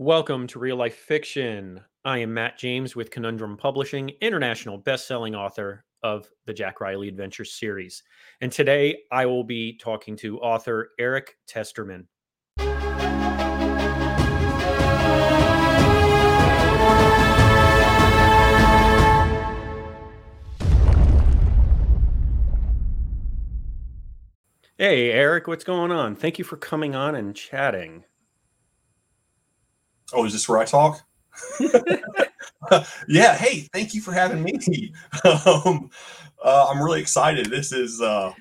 Welcome to Real Life Fiction. I am Matt James with Conundrum Publishing, international best-selling author of the Jack Riley Adventures series. And today I will be talking to author Erik Testerman. Hey, Erik, what's going on? Thank you for coming on and chatting. Oh, is this where I talk? yeah. Hey, thank you for having me. Um, uh, I'm really excited. This is uh,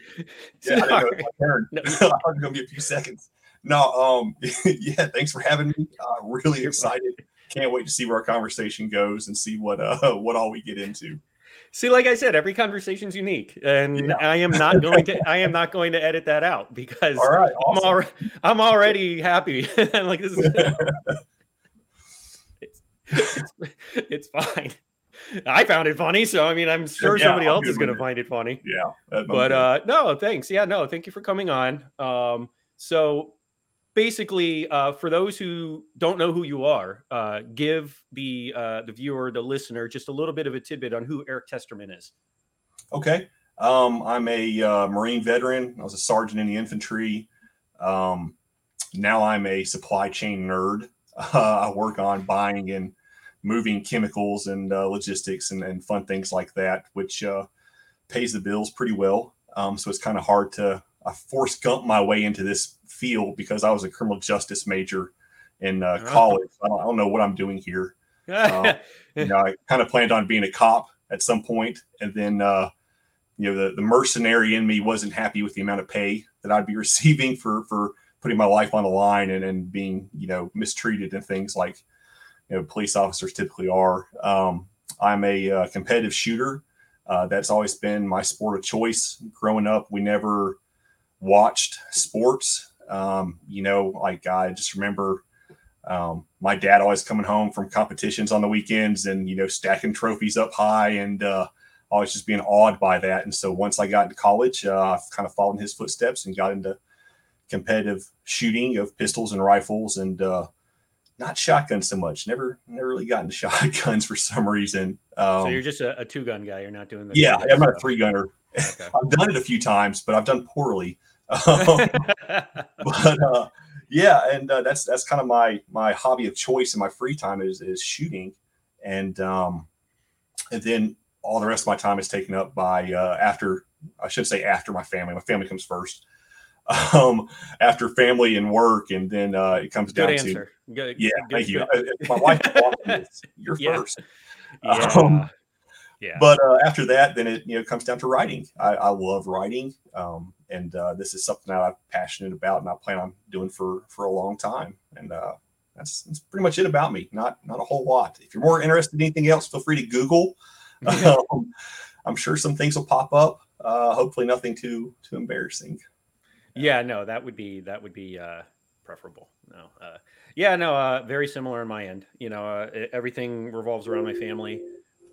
yeah, I didn't know it was my turn. No. I thought it was gonna be a few seconds. No, um, yeah. Thanks for having me. Uh, really You're excited. Can't wait to see where our conversation goes and see what uh what all we get into. See, like I said, every conversation's unique, and Yeah. I am not going to. I am not going to edit that out because All right. I'm, Awesome. already, I'm already happy. like this is it's, fine. I found it funny, so I mean, I'm sure Yeah, somebody I'm else is going to find it funny. yeah. But uh, no, thanks. Yeah, no, thank you for coming on. Um, so basically, uh, for those who don't know who you are, uh, give the uh, the viewer, the listener, just a little bit of a tidbit on who Erik Testerman is. Okay. Um, I'm a uh, Marine veteran. I was a sergeant in the infantry. Um, now I'm a supply chain nerd. Uh, I work on buying and moving chemicals and uh, logistics and, and fun things like that, which uh, pays the bills pretty well. Um, so it's kind of hard to I Forrest Gump my way into this field because I was a criminal justice major in uh, Oh. college. I don't, I don't know what I'm doing here Uh, you know, I kind of planned on being a cop at some point, and then uh, you know the, the mercenary in me wasn't happy with the amount of pay that I'd be receiving for for putting my life on the line and, and being you know mistreated and things like you know police officers typically are. Um, I'm a uh, competitive shooter. Uh, that's always been my sport of choice. Growing up, we never watched sports. Um, you know, like I just remember um, my dad always coming home from competitions on the weekends and you know stacking trophies up high and uh, always just being awed by that and so once i got into college uh, i've kind of followed in his footsteps and got into competitive shooting of pistols and rifles and uh, not shotguns so much never never really gotten shotguns for some reason um, so you're just a, a two gun guy. You're not doing the yeah i'm not a three gunner Okay. i've done it a few times but i've done poorly Um, but uh, yeah, and uh, that's that's kind of my my hobby of choice in my free time is is shooting, and um, and then all the rest of my time is taken up by uh, after I should say after my family. My family comes first. Um, after family and work, and then uh, it comes Good down answer. Good, to yeah. good- thank you. good- Uh, if My wife, this, you're Yeah. first. Yeah. Um, yeah. But uh, after that, then it you know comes down to writing. I, I love writing, um, and uh, this is something that I'm passionate about, and I plan on doing for for a long time. And uh, that's, that's pretty much it about me. Not not a whole lot. If you're more interested in anything else, feel free to Google. um, I'm sure some things will pop up. Uh, hopefully, nothing too too embarrassing. Yeah no that would be that would be uh preferable no uh yeah no uh very similar on my end you know uh, everything revolves around my family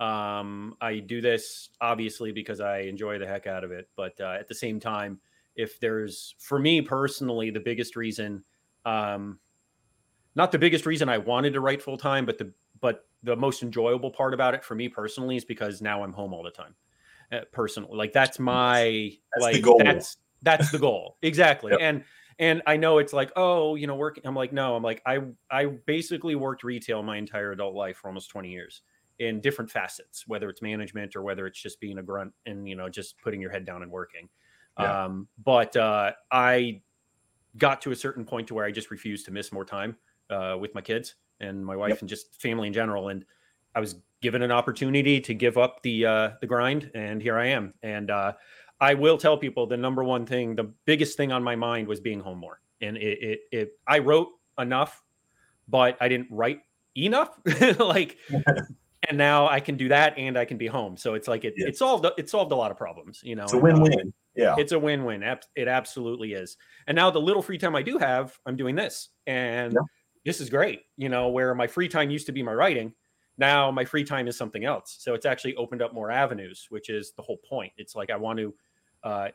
um i do this obviously because i enjoy the heck out of it but uh, at the same time if there's for me personally the biggest reason um not the biggest reason i wanted to write full time but the but the most enjoyable part about it for me personally is because now i'm home all the time uh, personally like that's my That's the like goal. that's that's the goal exactly Yep. and and i know it's like oh you know working i'm like no i'm like i i basically worked retail my entire adult life for almost 20 years in different facets whether it's management or whether it's just being a grunt and you know just putting your head down and working Yeah. um but uh i got to a certain point to where i just refused to miss more time uh with my kids and my wife Yep. and just family in general and i was given an opportunity to give up the uh the grind and here i am and uh I will tell people the number one thing, the biggest thing on my mind was being home more. And it, it, it I wrote enough, but I didn't write enough. like, and now I can do that and I can be home. So it's like it, Yeah. it solved it solved a lot of problems. You know, It's a and, uh, win-win. Yeah. it's a win-win. It absolutely is. And now the little free time I do have, I'm doing this, and Yeah. this is great. You know, where my free time used to be my writing, now my free time is something else. So it's actually opened up more avenues, which is the whole point. It's like I want to uh,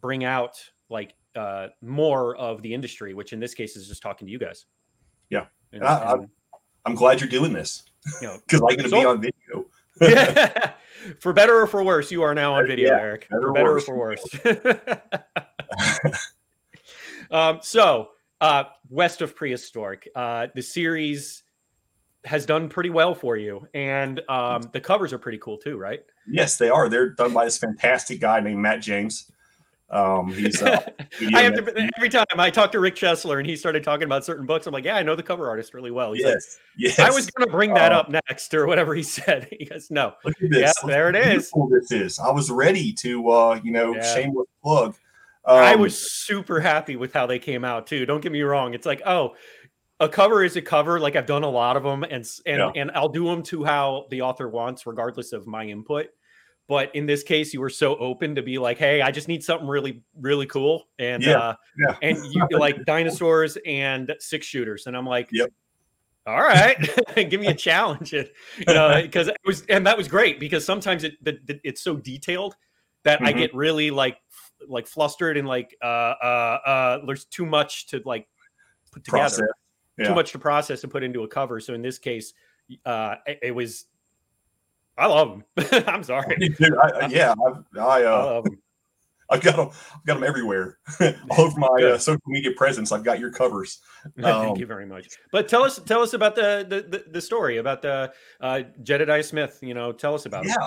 bring out like uh, more of the industry, which in this case is just talking to you guys. Yeah. And, I, am glad you're doing this because you know, I'm going to so, be on video. yeah. For better or for worse, you are now on video, yeah, Erik. Better for better or, or for worse. um, so, uh, West of Prehistoric, uh, the series has done pretty well for you, and um, the covers are pretty cool too, right? Yes, they are. They're done by this fantastic guy named Matt James. Um, he's uh, I have to, every time I talk to Rick Chesler and he started talking about certain books, I'm like, yeah, I know the cover artist really well. He's yes, like, yes. I was going to bring that uh, up next or whatever he said. He goes, no, look at this. Yeah, there it is. This is. I was ready to, uh, you know, yeah. shameless plug. Um, I was super happy with how they came out too. Don't get me wrong. It's like, oh, a cover is a cover. Like I've done a lot of them, and and yeah. and I'll do them to how the author wants, regardless of my input. But in this case, you were so open to be like, "Hey, I just need something really, really cool," and yeah, uh, yeah. and you like dinosaurs and six shooters, and I'm like, "Yep, all right, give me a challenge." you know, because it was, and that was great because sometimes it, the, it's so detailed that mm-hmm. I get really like like flustered and like uh uh uh there's too much to like put together, yeah. too much to process and put into a cover. So in this case, uh, it, it was I love them. I'm sorry. Dude, I, yeah, I, I, uh, I have got them. I've got them everywhere, all over my uh, social media presence. I've got your covers. Um, Thank you very much. But tell us, tell us about the the, the, story about the uh, Jedediah Smith. You know, tell us about yeah. it.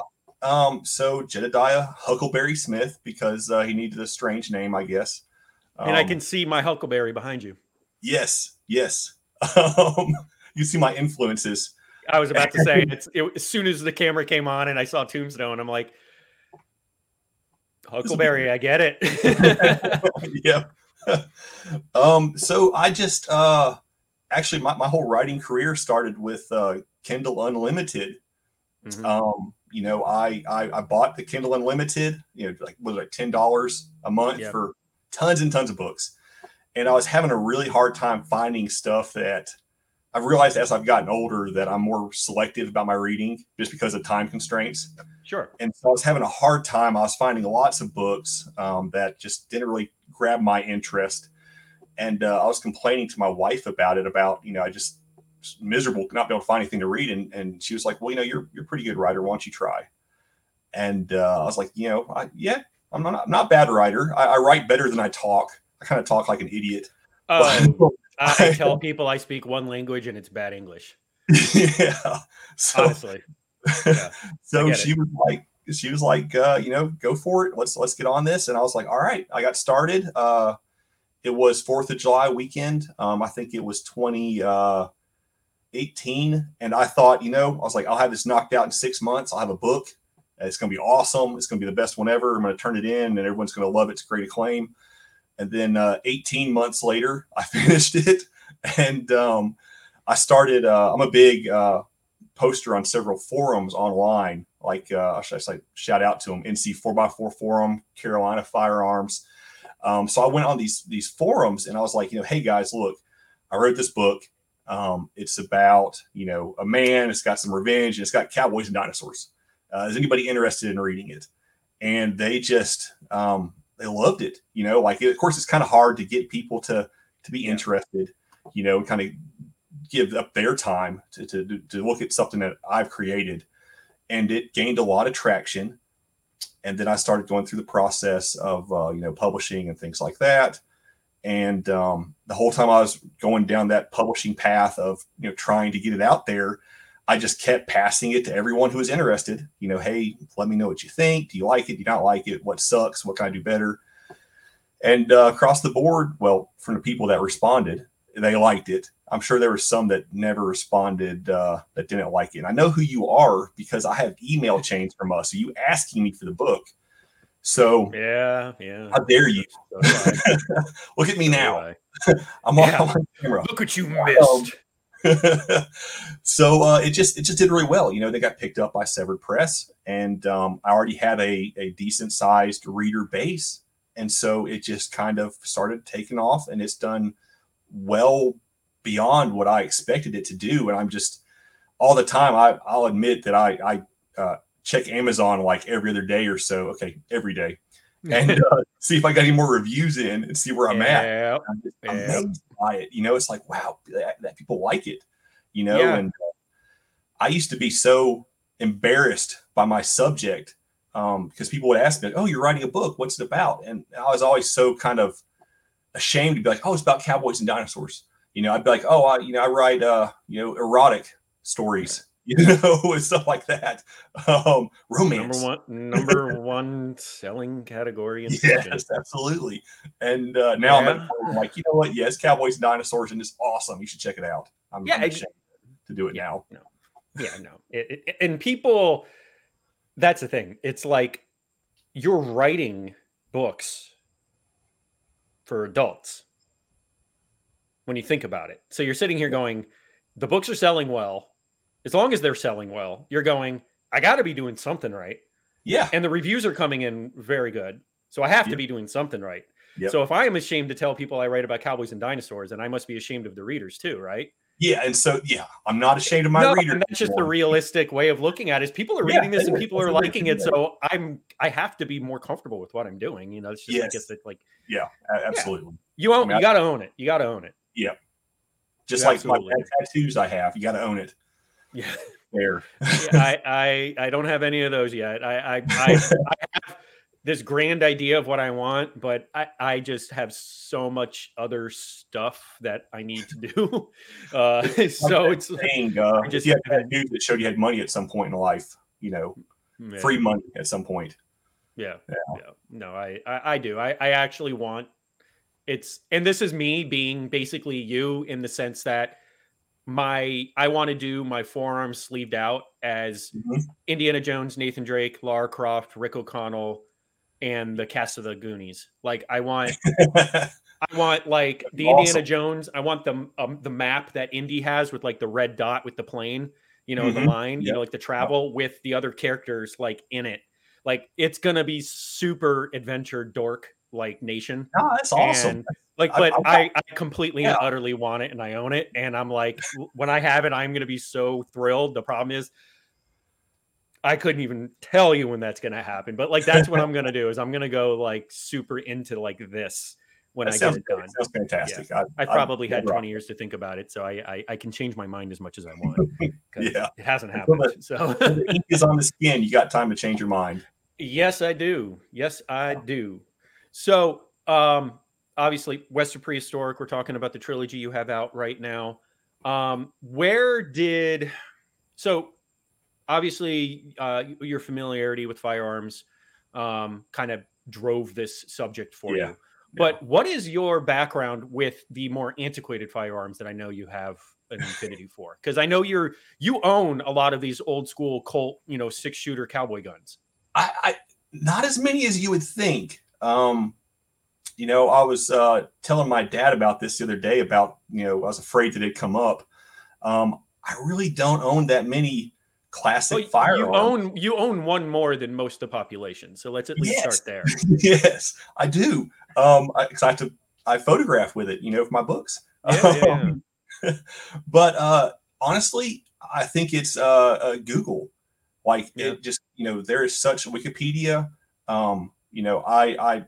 Yeah. Um, so Jedediah Huckleberry Smith, because uh, he needed a strange name, I guess. Um, and I um, can see my Huckleberry behind you. Yes, yes. Um, you see my influences. I was about to say it's it, as soon as the camera came on and I saw Tombstone, I'm like, Huckleberry, I get it. yeah. um, so I just uh actually my, my whole writing career started with uh Kindle Unlimited. Mm-hmm. Um, you know, I, I I bought the Kindle Unlimited, you know, like was like ten dollars a month yep. for tons and tons of books. And I was having a really hard time finding stuff that I've realized as I've gotten older that I'm more selective about my reading just because of time constraints. Sure. And so I was having a hard time. I was finding lots of books um, that just didn't really grab my interest. And uh, I was complaining to my wife about it, about, you know, I just miserable could not be able to find anything to read. And, and she was like, well, you know, you're, you're a pretty good writer. Why don't you try? And uh, I was like, you know, I, yeah, I'm not, I'm not bad writer. I, I write better than I talk. I kind of talk like an idiot. Oh, I tell people I speak one language and it's bad English. yeah. So, Honestly. Yeah, so she it. was like, she was like, uh, you know, go for it. Let's let's get on this. And I was like, all right. I got started. Uh, it was Fourth of July weekend. Um, I think it was 2018. Uh, and I thought, you know, I was like, I'll have this knocked out in six months. I'll have a book. It's going to be awesome. It's going to be the best one ever. I'm going to turn it in and everyone's going to love it to great acclaim. And then uh, 18 months later, I finished it. And um, I started, uh, I'm a big uh, poster on several forums online. Like, uh, should I say, shout out to them NC 4x4 Forum, Carolina Firearms. Um, so I went on these these forums and I was like, you know, hey guys, look, I wrote this book. Um, it's about you know a man. It's got some revenge and it's got cowboys and dinosaurs. Uh, is anybody interested in reading it? And they just um, they loved it. You know, like of course it's kind of hard to get people to to be interested. You know, kind of give up their time to, to to look at something that I've created, and it gained a lot of traction. And then I started going through the process of uh, you know publishing and things like that. And um, the whole time I was going down that publishing path of you know trying to get it out there, I just kept passing it to everyone who was interested. You know, hey, let me know what you think. Do you like it? Do you not like it? What sucks? What can I do better? And uh, across the board, well, from the people that responded, they liked it. I'm sure there were some that never responded uh, that didn't like it. And I know who you are because I have email chains from us. Are you asking me for the book. So yeah, yeah. How dare you? Look at me now. I'm yeah. on camera. Look what you missed. so uh, it just it just did really well. You know, they got picked up by Severed Press, and um, I already had a a decent sized reader base, and so it just kind of started taking off, and it's done well beyond what I expected it to do. And I'm just all the time. I I'll admit that I I uh, check Amazon like every other day or so. Okay, every day. And uh, see if I got any more reviews in and see where I'm yeah, at. I'm just yeah. amazed by it. You know, it's like wow, that, that people like it. You know, Yeah. and uh, I used to be so embarrassed by my subject um, because people would ask me, "Oh, you're writing a book. What's it about?" And I was always so kind of ashamed to be like, "Oh, it's about cowboys and dinosaurs." You know, I'd be like, "Oh, I, you know, I write, uh, you know, erotic stories." You know, and stuff like that. Um, romance. Number one, number one selling category in fiction. Yes, absolutely. And uh, now I'm, Yeah. the point where I'm like, you know what? Yes, Cowboys and Dinosaurs, and it's awesome. You should check it out. I'm, Yeah, to do it Yeah. now. Yeah, no. It, it- and people, that's the thing. It's like you're writing books for adults when you think about it. So you're sitting here going, the books are selling well. As long as they're selling well, you're going, I got to be doing something right. Yeah, And the reviews are coming in very good. So I have to be doing something right. Yep. So if I am ashamed to tell people I write about cowboys and dinosaurs, then I must be ashamed of the readers too, right? yeah. And so, yeah, I'm not ashamed of my no, readers. that's just the realistic way of looking at it. Is people are Yeah, reading this and people are the way to liking it, so I'm I have to be more comfortable with what I'm doing. You know, it's just I Yes. guess that like Yeah, absolutely. you own I mean, you got to own it. You got to own it. Yeah, just Yeah, like my tattoos I have, you got to own it. Yeah, There. Yeah, I, I I don't have any of those yet. I I, I, I have this grand idea of what I want, but I I just have so much other stuff that I need to do. Uh, so it's Saying, uh, I just you had haven't- that showed you had money at some point in life, you know, free money at some point. Yeah, Yeah. yeah. No, I, I, I do. I, I actually want it's, and this is me being basically you in the sense that my, I want to do my forearms sleeved out as Mhm. Indiana Jones, Nathan Drake, Lara Croft, Rick O'Connell, and the cast of the Goonies. Like I want, I want like the Awesome. Indiana Jones. I want the um, the map that Indy has with like the red dot with the plane. You know the Mhm. line. You Yep. know like the travel with the other characters like in it. Like it's gonna be super adventure dork like nation. no, that's awesome. And, like, but I'm I, I completely and utterly want it and I own it. And I'm like, when I have it, I'm gonna be so thrilled. The problem is I couldn't even tell you when that's gonna happen. But like that's what I'm gonna do is I'm gonna go like super into like this when that I get it done. Sounds fantastic. I, I probably had yeah, 20 years to think about it, so I I, I can change my mind as much as I want. Yeah. it hasn't Until the- happened. So the ink is on the skin, you got time to change your mind. yes, I do. Yes, I do. So um, obviously, West of Prehistoric. We're talking about the trilogy you have out right now. Um, where did so obviously uh, your familiarity with firearms um, kind of drove this subject for Yeah. you. But what is your background with the more antiquated firearms that I know you have an affinity for? Because I know you're you own a lot of these old school Colt, you know, six shooter cowboy guns. I, I not as many as you would think. Um, you know, I was uh, telling my dad about this the other day. About you know, I was afraid that it'd come up. Um, I really don't own that many classic Well, firearms. you own you own one more than most of the population. So let's at least Yes. start there. yes, I do. Um, I, I have to. I photograph with it, you know, for my books. Yeah, yeah, yeah. Um, but uh, honestly, I think it's uh, uh, Google. Like Yeah. it just, you know, there is such Wikipedia. Um, you know, I, I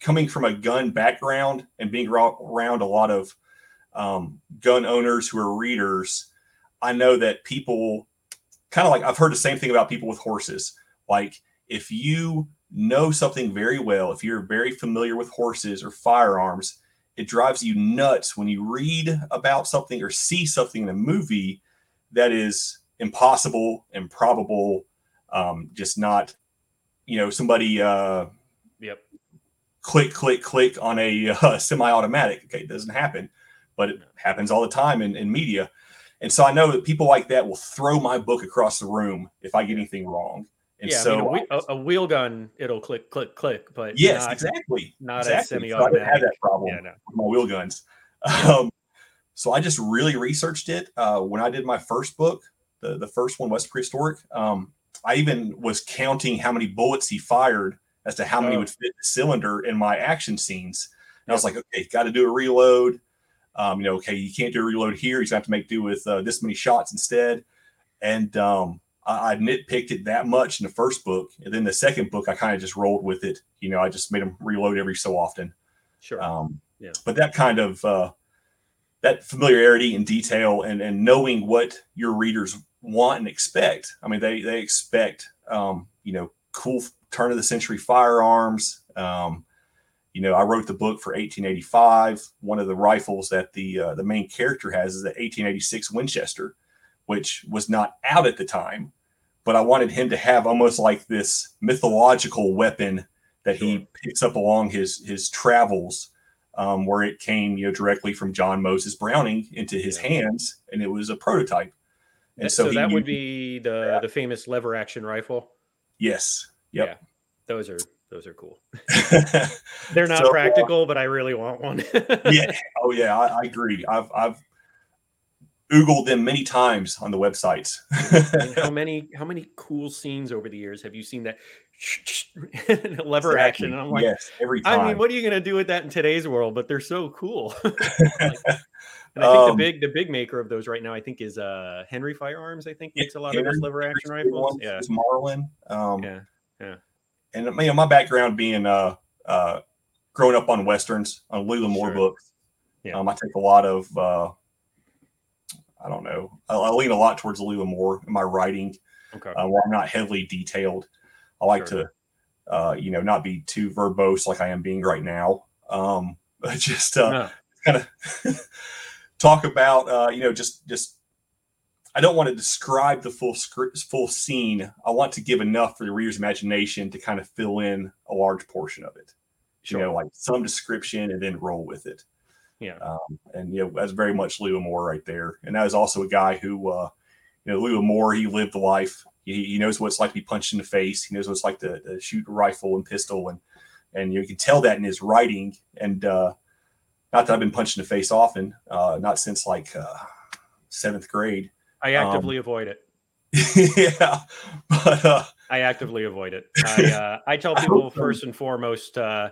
coming from a gun background and being around a lot of um, gun owners who are readers, I know that people kind of like I've heard the same thing about people with horses. Like if you know something very well, if you're very familiar with horses or firearms, it drives you nuts when you read about something or see something in a movie that is impossible, improbable, um, just not, you know, somebody uh, Yep. click, click, click on a uh, semi-automatic. Okay, it doesn't happen, but it happens all the time in, in media. And so I know that people like that will throw my book across the room if I get anything wrong. And yeah, so, I mean, a, a, wheel gun, it'll click, click, click, but yes, not, exactly. not exactly. a So I didn't have semi-automatic. that problem Yeah, no. with my wheel guns. Um, so I just really researched it uh, when I did my first book, the, the first one, was Prehistoric. Um, I even was counting how many bullets he fired as to how many Oh. would fit the cylinder in my action scenes. And I was like, okay, got to do a reload. Um, you know, okay, you can't do a reload here. He's going to have to make do with uh, this many shots instead. And um, I, I nitpicked it that much in the first book, and then the second book I kind of just rolled with it. You know, I just made him reload every so often. Sure. Um, Yeah. But that kind of uh, that familiarity and detail, and and knowing what your readers want and expect. I mean, they they expect um, you know cool turn of the century firearms. Um, you know, I wrote the book for 1885. One of the rifles that the uh, the main character has is the 1886 Winchester, which was not out at the time. But I wanted him to have almost like this mythological weapon that he Sure. picks up along his his travels, um, where it came you know directly from John Moses Browning into his Yeah. hands, and it was a prototype. And so, so, that would be the Yeah. the famous lever action rifle. yes, yep. Those are those are cool. They're not So, uh, practical, but I really want one. yeah. Oh yeah, I, I agree. I've I've oogled them many times on the websites. How many how many cool scenes over the years have you seen that lever Exactly. action? And I'm like, yes, every time. I mean, what are you gonna do with that in today's world? But they're so cool. Like, and I think Um, the big the big maker of those right now, I think, is uh Henry Firearms. I think Yeah, makes a lot of those lever action rifles. Yeah, is Marlin. Um, yeah. and you know, my background being uh, uh, growing up on westerns, on Louis L'Amour Sure. books. Yeah. Um, I take a lot of, uh, I don't know, I, I lean a lot towards Louis L'Amour in my writing, Okay. uh, where I'm not heavily detailed. I like Sure. to, uh, you know, not be too verbose like I am being right now. Um, just uh, No. kind of talk about uh, you know just just I don't want to describe the full script, full scene. I want to give enough for the reader's imagination to kind of fill in a large portion of it. Sure. You know, like some description and then roll with it. Yeah. Um, and you know, that's very much Louis L'Amour right there. And that was also a guy who, uh, you know, Louis L'Amour. He lived the life. He, he knows what it's like to be punched in the face. He knows what it's like to, to shoot a rifle and pistol, and and you can tell that in his writing. And uh, not that I've been punched in the face often, uh, not since like uh, seventh grade. I um, actively avoid it. yeah, but uh, I actively avoid it. I uh, I tell I people so. first and foremost, uh,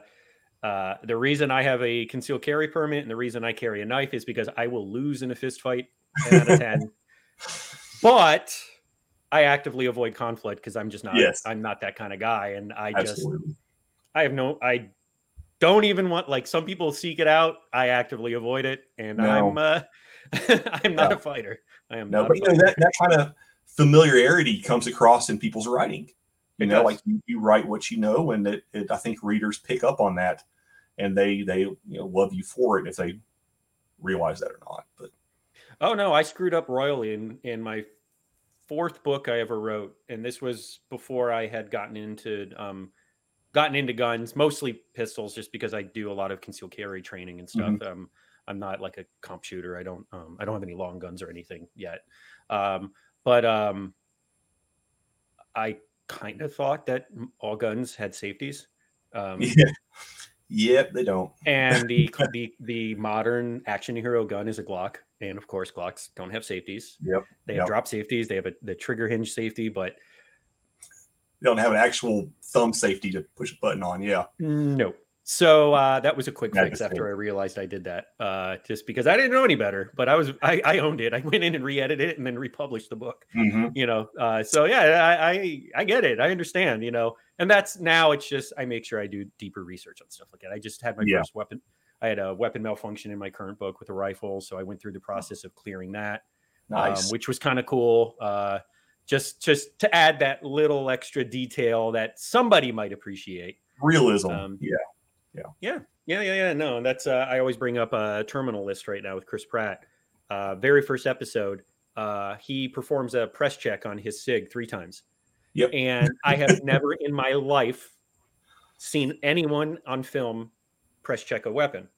uh, the reason I have a concealed carry permit and the reason I carry a knife is because I will lose in a fist fight 10 out of 10. But I actively avoid conflict because I'm just not Yes. I'm not that kind of guy. And I just I have no I don't even want like some people seek it out. I actively avoid it. And No. I'm uh I'm not No. a fighter. I am no, not but a you know that that kind of familiarity comes across in people's writing. You It know, does. like you, you write what you know, and it, it, I think readers pick up on that, and they they you know love you for it if they realize that or not. But Oh no, I screwed up royally in in my fourth book I ever wrote, and this was before I had gotten into um gotten into guns, mostly pistols, just because I do a lot of concealed carry training and stuff. Um, I'm not like a comp shooter. I don't um I don't have any long guns or anything yet. Um, but um, I kind of thought that all guns had safeties. Um, yeah, yep, they don't. and the the the modern action hero gun is a Glock, and of course Glocks don't have safeties. Yep, They have Yep. drop safeties. They have a the trigger hinge safety, but they don't have an actual thumb safety to push a button on. Yeah, no. So uh, that was a quick That fix after cool. I realized I did that, uh, just because I didn't know any better. But I was I, I owned it. I went in and re-edited it and then republished the book. hmm You know, uh, so yeah, I, I I get it. I understand. You know, and that's now it's just I make sure I do deeper research on stuff like that. I just had my Yeah. first weapon. I had a weapon malfunction in my current book with a rifle, so I went through the process of clearing that. nice. um, which was kind of cool. Just just to add that little extra detail that somebody might appreciate. Realism. um, yeah, Yeah, yeah, yeah, yeah. No, and that's uh, I always bring up a terminal list right now with Chris Pratt. Uh, very first episode, uh, he performs a press check on his Sig three times. Yep. And I have never in my life seen anyone on film press check a weapon.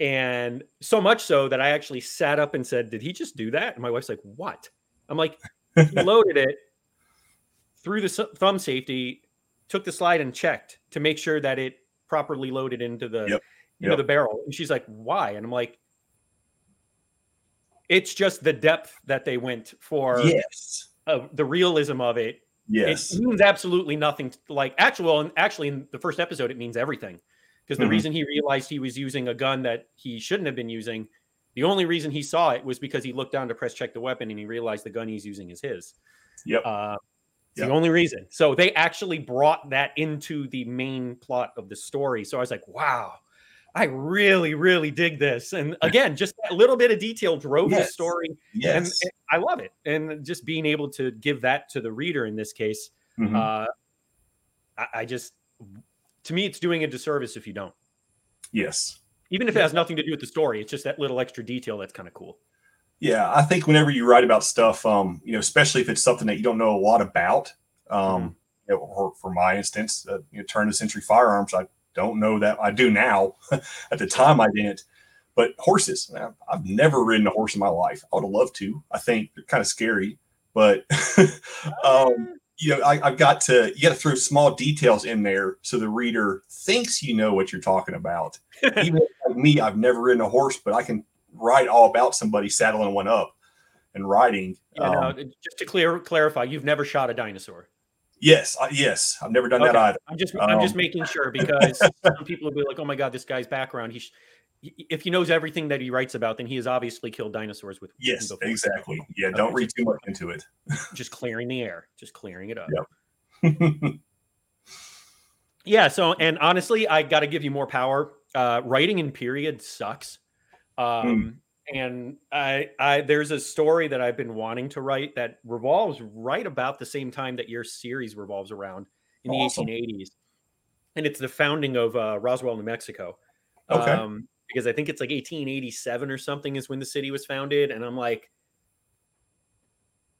And so much so that I actually sat up and said, Did he just do that? And my wife's like, What? I'm like, He loaded it through the thumb safety, took the slide and checked to make sure that it properly loaded into the Yep. into Yep. the barrel. And she's like, "Why?" And I'm like, "It's just the depth that they went for yes, uh, the realism of it. yes, It means absolutely nothing. t- Like actual, and actually, in the first episode, it means everything because the Mhm. reason he realized he was using a gun that he shouldn't have been using The only reason he saw it was because he looked down to press check the weapon and he realized the gun he's using is his. Yep. Uh, Yep. the only reason. So they actually brought that into the main plot of the story. So I was like, wow, I really, really dig this. And again, just that little bit of detail drove the story. And, Yes. and I love it. And just being able to give that to the reader in this case, Mhm. uh, I, I just, to me, it's doing a disservice if you don't. yes. Even if it has nothing to do with the story, it's just that little extra detail that's kind of cool. Yeah, I think whenever you write about stuff, um, you know, especially if it's something that you don't know a lot about, um, Mm-hmm. or for my instance, uh, you know, turn of century firearms, I don't know that I do now. At the time, I didn't. But horses, I've never ridden a horse in my life. I would have loved to. I think they're kind of scary, but um, you know, I, I've got to you got to throw small details in there so the reader thinks you know what you're talking about. Even like me, I've never ridden a horse, but I can write all about somebody saddling one up and riding. You know, Um, just to clear clarify, you've never shot a dinosaur. yes, I, yes, I've never done that either. I'm just I'm just Um, making sure because some people will be like, "Oh my god, this guy's background. He sh- if he knows everything that he writes about, then he has obviously killed dinosaurs with Yes, before." exactly. Yeah, Okay, don't read just- too much into it. Just clearing the air, just clearing it up. Yep. Yeah. So, and honestly, I got to give you more power. Uh, writing in period sucks. Um, And I, I, there's a story that I've been wanting to write that revolves right about the same time that your series revolves around in the 1880s, and it's the founding of uh, Roswell, New Mexico. Okay. Um, because I think it's like 1887 or something is when the city was founded, and I'm like,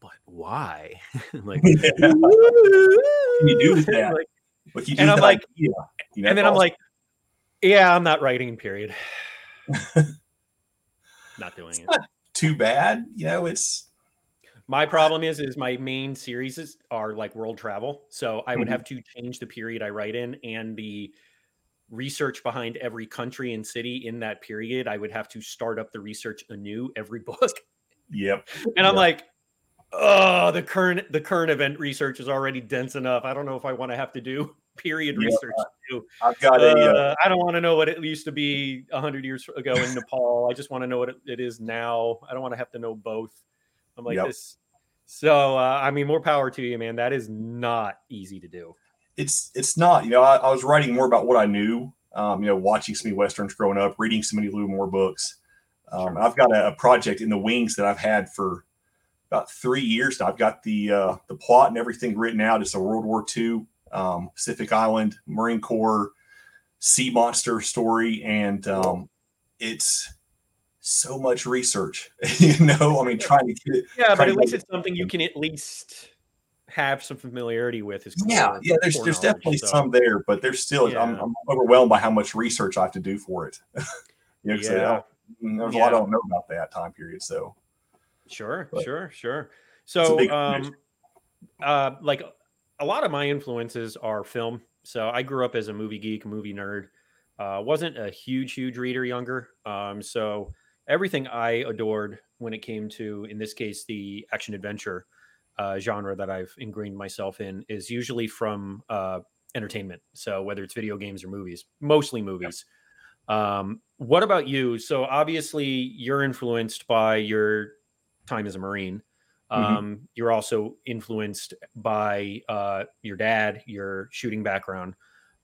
but why? like, Yeah. What you do that? like, What you do And I'm like- idea? And then I'm like, yeah, I'm not writing period. not doing it. too bad. You know, it's My problem is, is my main series is, are like world travel, so I would Mhm. have to change the period I write in and the research behind every country and city in that period. I would have to start up the research anew every book, yep. and I'm like, oh, the current the current event research is already dense enough. I don't know if I want to have to do period Yeah. research too. I've got a uh, Uh, I don't want to know what it used to be hundred years ago in Nepal. I just want to know what it, it is now. I don't want to have to know both. I'm like Yep. this. So uh, I mean, more power to you, man. That is not easy to do. It's it's not. You know, I, I was writing more about what I knew. Um, you know, watching so many westerns growing up, reading so many Louis L'Amour books. Um. I've got a, a project in the wings that I've had for about three years now. I've got the uh, the plot and everything written out. It's a World War II um, Pacific Island Marine Corps sea monster story, and um, it's so much research. you know, I mean, trying to get it. Yeah, but at least it's something you can at least have some familiarity with. Is Yeah, yeah. There's there's definitely so- some there, but there's still I'm, I'm overwhelmed by how much research I have to do for it. you know, Yeah. there's a lot I don't know about that time period. So Sure, But sure, sure. So, um, uh, like a lot of my influences are film. So I grew up as a movie geek, movie nerd. Uh, wasn't a huge, huge reader younger. Um, so everything I adored when it came to, in this case, the action adventure uh, genre that I've ingrained myself in is usually from uh, entertainment. So whether it's video games or movies, mostly movies. Um, what about you? So obviously you're influenced by your time as a Marine. Mhm. Um, You're also influenced by uh, your dad, your shooting background.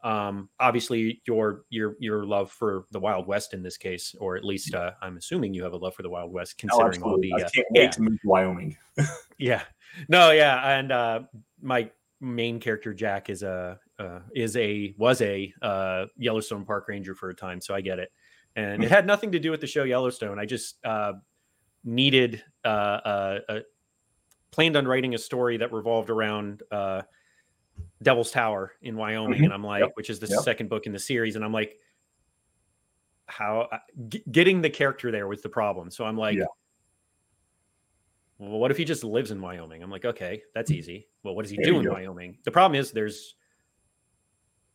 Um, obviously, your your your love for the Wild West in this case, or at least uh, I'm assuming you have a love for the Wild West, Oh, considering all absolutely. the I uh, can't wait yeah. to move to Wyoming. yeah, no, yeah, and uh, my main character Jack is a uh, is a was a uh, Yellowstone Park Ranger for a time, so I get it. And it had nothing to do with the show Yellowstone. I just uh, needed uh, uh, uh, planned on writing a story that revolved around uh, Devil's Tower in Wyoming, Mhm. and I'm like, Yep. which is the Yep. second book in the series, and I'm like, how g- getting the character there was the problem. So I'm like, Yeah. well, what if he just lives in Wyoming? I'm like, okay, that's easy. Well, what does he There do in go. Wyoming? The problem is there's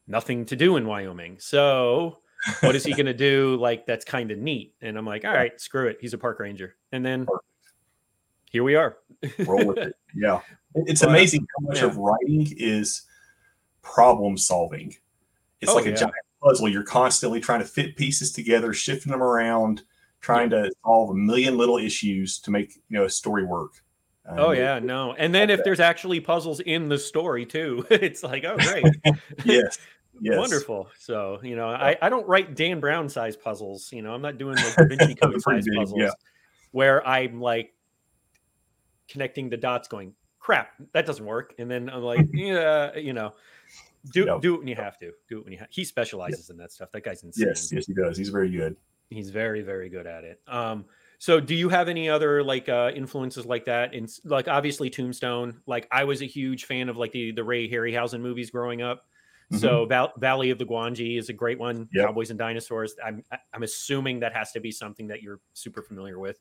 nothing to do in Wyoming. So what is he going to do? Like, that's kind of neat. And I'm like, all right, screw it. He's a park ranger. And then Perfect. here we are. Roll with it. Yeah. It's But, amazing how much yeah. of writing is problem solving. It's Oh, like yeah. a giant puzzle. You're constantly trying to fit pieces together, shifting them around, trying to solve a million little issues to make you know a story work. Um, oh yeah, no. And then if there's actually puzzles in the story too, it's like, oh great. yes. Yes. Wonderful. So, you know, I, I don't write Dan Brown size puzzles. You know, I'm not doing like Da Vinci Code size big, puzzles yeah. where I'm like connecting the dots going, crap, that doesn't work. And then I'm like, yeah, you know, do do it when you have to. Do it when you have. He specializes in that stuff. That guy's insane. Yes, yes, he does. He's very good. He's very, very good at it. Um, so do you have any other like uh influences like that? And like obviously Tombstone. Like I was a huge fan of like the the Ray Harryhausen movies growing up. Mm-hmm. So Val- Valley of the Gwangi is a great one. Yep. Cowboys and Dinosaurs. I'm I'm assuming that has to be something that you're super familiar with.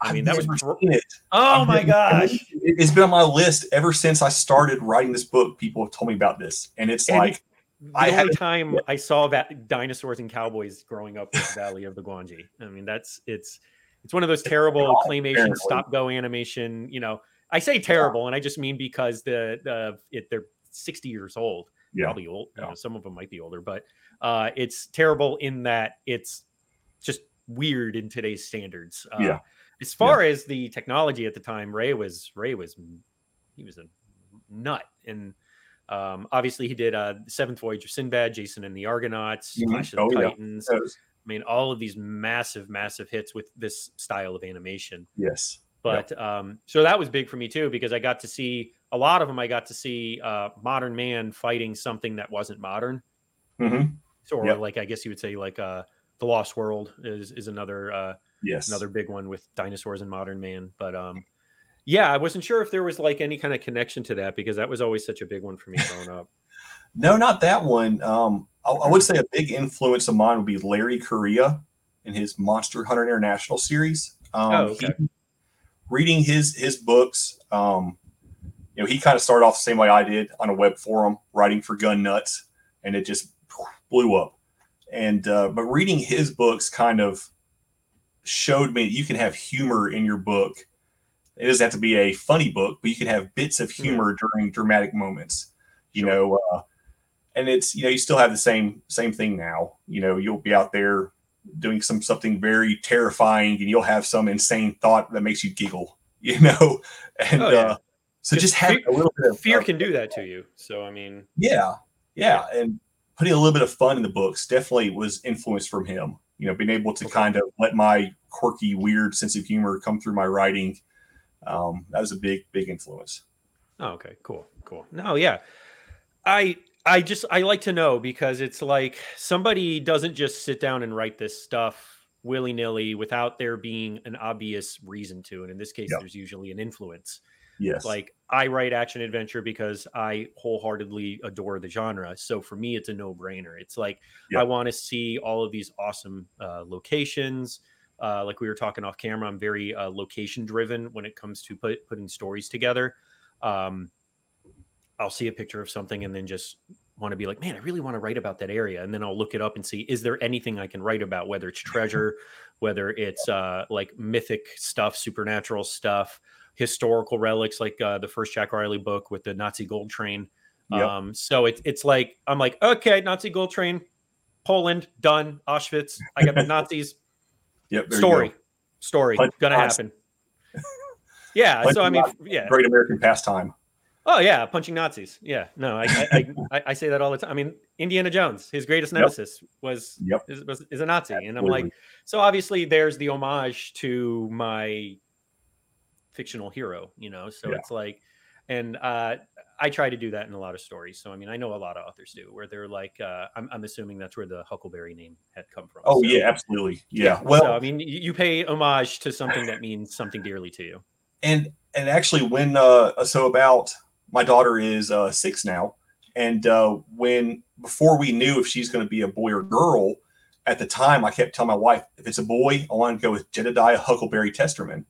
I mean, I've that was it. Oh I've my gosh! It's been on my list ever since I started writing this book. People have told me about this, and it's and like the I only time yeah. I saw that dinosaurs and cowboys growing up in the Valley of the Gwangi. I mean, that's it's it's one of those terrible claymation stop go animation. You know, I say terrible, and I just mean because the the it, they're sixty years old. Yeah. Probably old. Yeah. You know, some of them might be older, but uh, it's terrible in that it's just weird in today's standards. Uh, yeah as far yeah. as the technology at the time, Ray was Ray was he was a nut, and um, obviously he did uh, Seventh Voyage of Sinbad, Jason and the Argonauts, mm-hmm. Clash of oh, the Titans. Yeah. I mean, all of these massive, massive hits with this style of animation. Yes. But yeah. um, so that was big for me too because I got to see a lot of them. I got to see uh, modern man fighting something that wasn't modern. Mm-hmm. So, or yep. like I guess you would say, like uh, the Lost World is is another uh, Yes. Another big one with dinosaurs and modern man. But um yeah, I wasn't sure if there was like any kind of connection to that because that was always such a big one for me growing up. no, not that one. Um I, I would say a big influence of mine would be Larry Correia in his Monster Hunter International series. Um oh, okay. he, reading his his books, um, you know, he kind of started off the same way I did on a web forum, writing for Gun Nuts, and it just blew up. And uh, but reading his books kind of showed me that you can have humor in your book. It doesn't have to be a funny book, but you can have bits of hmm. humor mm-hmm. during dramatic moments. You sure. know, uh, and it's you know you still have the same same thing now. You know, you'll be out there doing some something very terrifying, and you'll have some insane thought that makes you giggle. You know, and oh, yeah. uh, so just having fear, a little bit of fear can do that to you. So I mean, yeah, yeah, yeah, and putting a little bit of fun in the books definitely was influenced from him you know, being able to okay. kind of let my quirky, weird sense of humor come through my writing. Um, that was a big, big influence. Oh, okay, cool, cool. No, yeah, I, I just I like to know because it's like somebody doesn't just sit down and write this stuff willy nilly without there being an obvious reason to, and in this case, yep. there's usually an influence. Yes. Like I write action adventure because I wholeheartedly adore the genre. So for me, it's a no brainer. It's like yep. I want to see all of these awesome uh, locations. Uh, like we were talking off camera, I'm very uh, location driven when it comes to put, putting stories together. Um, I'll see a picture of something and then just want to be like, man, I really want to write about that area. And then I'll look it up and see, is there anything I can write about, whether it's treasure, whether it's uh, like mythic stuff, supernatural stuff, historical relics like uh, the first Jack Riley book with the Nazi gold train. Yep. Um, so it's it's like I'm like, okay, Nazi gold train, Poland, done, Auschwitz. I got the Nazis. Yep. Story, story, Punch gonna happen. yeah. Punch so I mean, yeah. Great American pastime. Oh yeah, punching Nazis. Yeah, no, I I, I I, say that all the time. I mean, Indiana Jones, his greatest nemesis yep. was, yep. is, was is a Nazi, Absolutely. and I'm like, so obviously there's the homage to my fictional hero, you know. So yeah. it's like, and uh, I try to do that in a lot of stories. So I mean, I know a lot of authors do, where they're like, uh, I'm, I'm assuming that's where the Huckleberry name had come from. Oh so, yeah, absolutely, yeah. Well, so, I mean, you pay homage to something that means something dearly to you. And and actually, when uh, so about my daughter is uh, six now, and uh, when before we knew if she's going to be a boy or girl, at the time I kept telling my wife, if it's a boy, I want to go with Jedediah Huckleberry Testerman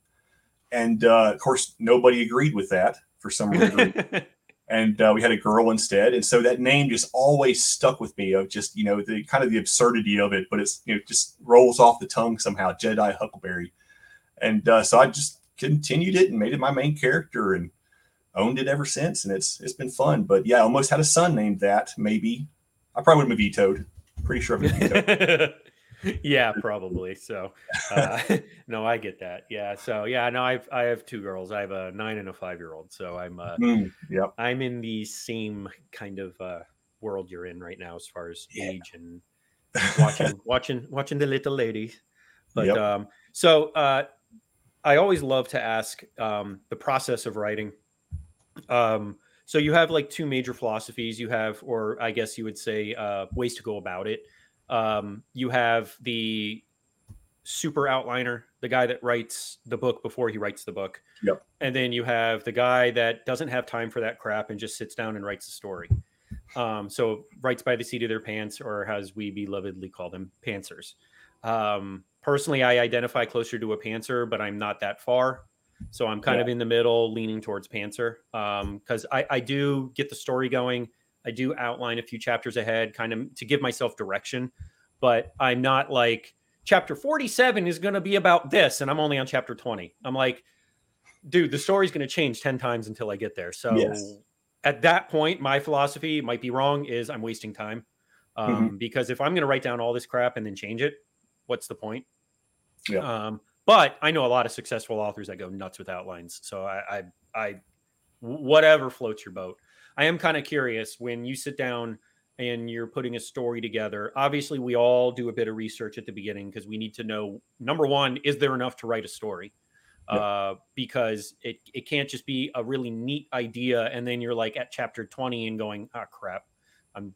and uh, of course nobody agreed with that for some reason. And uh, we had a girl instead. And so that name just always stuck with me of just you know the kind of the absurdity of it but it's you know just rolls off the tongue somehow jedi huckleberry. And uh, so i just continued it and made it my main character and owned it ever since. And it's it's been fun. But yeah I almost had a son named that maybe. I probably would have vetoed. Pretty sure i've been vetoed yeah, probably. So, uh, no, I get that. Yeah. So, yeah, no, I've I have two girls. I have a nine and a five year old. So I'm uh, Mm, yep. I'm in the same kind of uh, world you're in right now as far as Yeah. age and watching watching watching the little ladies. But Yep. um, so uh, I always love to ask um, the process of writing. Um, so you have like two major philosophies. You have, or I guess you would say, uh, ways to go about it. Um, you have the super outliner, the guy that writes the book before he writes the book. Yep. And then you have the guy that doesn't have time for that crap and just sits down and writes a story. Um, so writes by the seat of their pants, or as we belovedly call them, pantsers. Um, personally, I identify closer to a pantser, but I'm not that far. So I'm kind Yeah. of in the middle, leaning towards pantser, because I, I do get the story going. I do outline a few chapters ahead, kind of to give myself direction, but I'm not like chapter 47 is going to be about this, and I'm only on chapter 20. I'm like, dude, the story's going to change 10 times until I get there. So Yes. at that point, my philosophy might be wrong, is I'm wasting time. Um, Because if I'm going to write down all this crap and then change it, what's the point? Yeah. Um, but I know a lot of successful authors that go nuts with outlines. So I, I, I whatever floats your boat. I am kind of curious when you sit down and you're putting a story together. Obviously, we all do a bit of research at the beginning because we need to know number one, is there enough to write a story? Yep. Uh, because it, it can't just be a really neat idea and then you're like at chapter 20 and going, ah, crap, I'm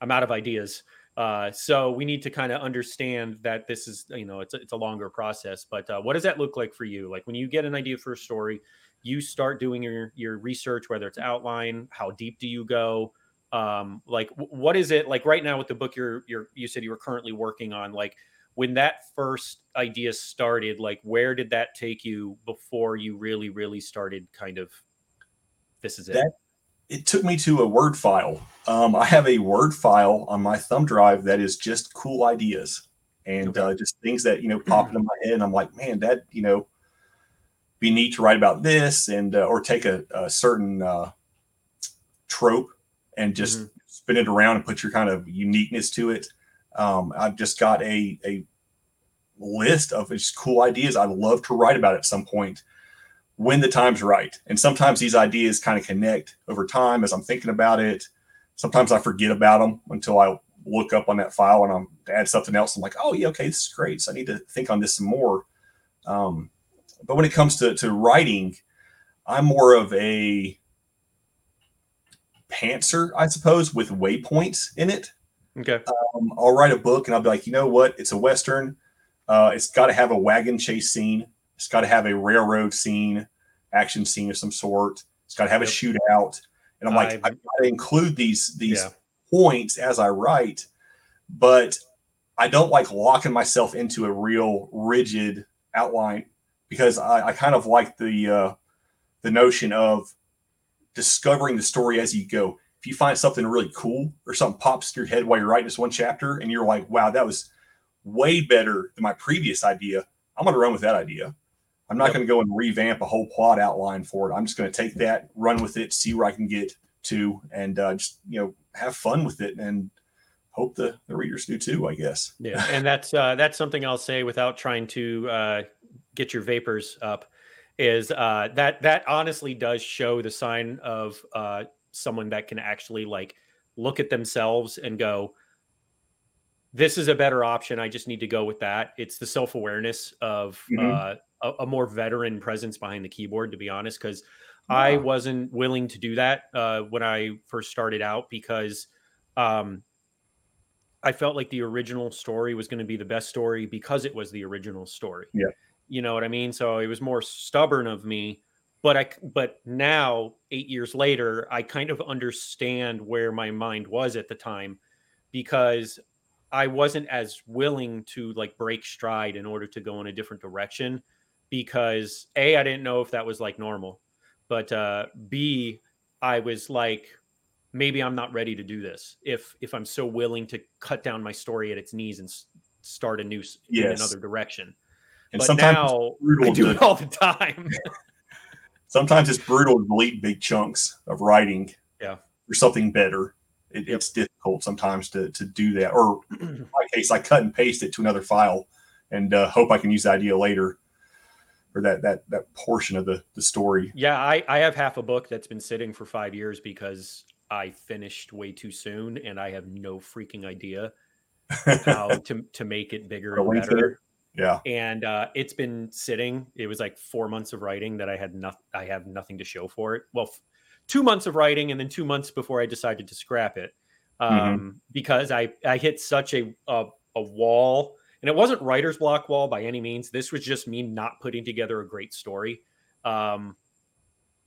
I'm out of ideas. Uh, so we need to kind of understand that this is, you know, it's a, it's a longer process. But uh, what does that look like for you? Like when you get an idea for a story, you start doing your your research, whether it's outline, how deep do you go? Um, like what is it like right now with the book you're you're you said you were currently working on? Like when that first idea started, like where did that take you before you really really started kind of this is it? That- it took me to a word file. Um, I have a word file on my thumb drive that is just cool ideas and Okay. uh, just things that you know pop into my head. And I'm like, man, that you know, be neat to write about this, and uh, or take a, a certain uh, trope and just Mhm. spin it around and put your kind of uniqueness to it. Um, I've just got a a list of just cool ideas I'd love to write about at some point when the time's right. And sometimes these ideas kind of connect over time as I'm thinking about it. Sometimes I forget about them until I look up on that file and I'm add something else. I'm like, oh yeah, okay, this is great. So I need to think on this some more. Um, but when it comes to, to writing, I'm more of a pantser, I suppose, with waypoints in it Okay. um, I'll write a book and I'll be like, you know what? It's a Western. Uh, it's got to have a wagon chase scene. It's got to have a railroad scene, action scene of some sort. It's got to have a shootout. And I'm like, I've- I've got to include these these Yeah. points as I write, but I don't like locking myself into a real rigid outline because I, I kind of like the uh, the notion of discovering the story as you go if you find something really cool or something pops to your head while you're writing this one chapter and you're like, wow, that was way better than my previous idea, I'm going to run with that idea. I'm not Yep. going to go and revamp a whole plot outline for it. I'm just going to take that, run with it, see where I can get to, and uh, just, you know, have fun with it and hope the, the readers do too, I guess. Yeah, and that's uh, that's something I'll say without trying to uh, get your vapors up. Is uh, that that honestly does show the sign of uh, someone that can actually like look at themselves and go, "This is a better option. I just need to go with that." It's the self awareness of Mhm. uh, a, a more veteran presence behind the keyboard. To be honest, because I wasn't willing to do that uh, when I first started out because um, I felt like the original story was going to be the best story because it was the original story. Yeah. You know what I mean? So it was more stubborn of me, but I but now 8 years later, I kind of understand where my mind was at the time because I wasn't as willing to like break stride in order to go in a different direction because A I didn't know if that was like normal. But uh B I was like maybe I'm not ready to do this if if I'm so willing to cut down my story at its knees and s- start a new s- in Yes. another direction. And but sometimes it's now brutal I do to- it all the time. sometimes it's brutal to delete big chunks of writing Yeah. for something better it, it's difficult sometimes to to do that. Or in my case, I cut and paste it to another file and uh, hope I can use the idea later or that that that portion of the the story. Yeah, I I have half a book that's been sitting for five years because I finished way too soon and I have no freaking idea how to to make it bigger and better. Yeah. And uh, it's been sitting. It was like four months of writing that I had nothing. I have nothing to show for it. Well, f- two months of writing, and then two months before I decided to scrap it um, mm-hmm. because I I hit such a, a a wall, and it wasn't writer's block wall by any means. This was just me not putting together a great story um,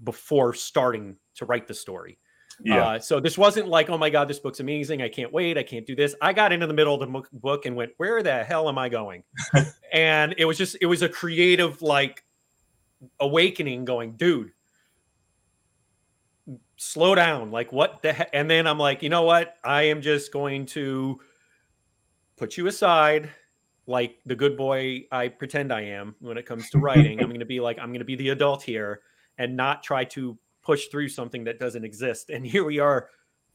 before starting to write the story. Yeah. Uh, so this wasn't like, oh my God, this book's amazing. I can't wait. I can't do this. I got into the middle of the book and went, where the hell am I going? and it was just, it was a creative like awakening going, dude, slow down. Like what the heck? And then I'm like, you know what? I am just going to put you aside like the good boy I pretend I am when it comes to writing. I'm going to be like, I'm going to be the adult here and not try to push through something that doesn't exist. And here we are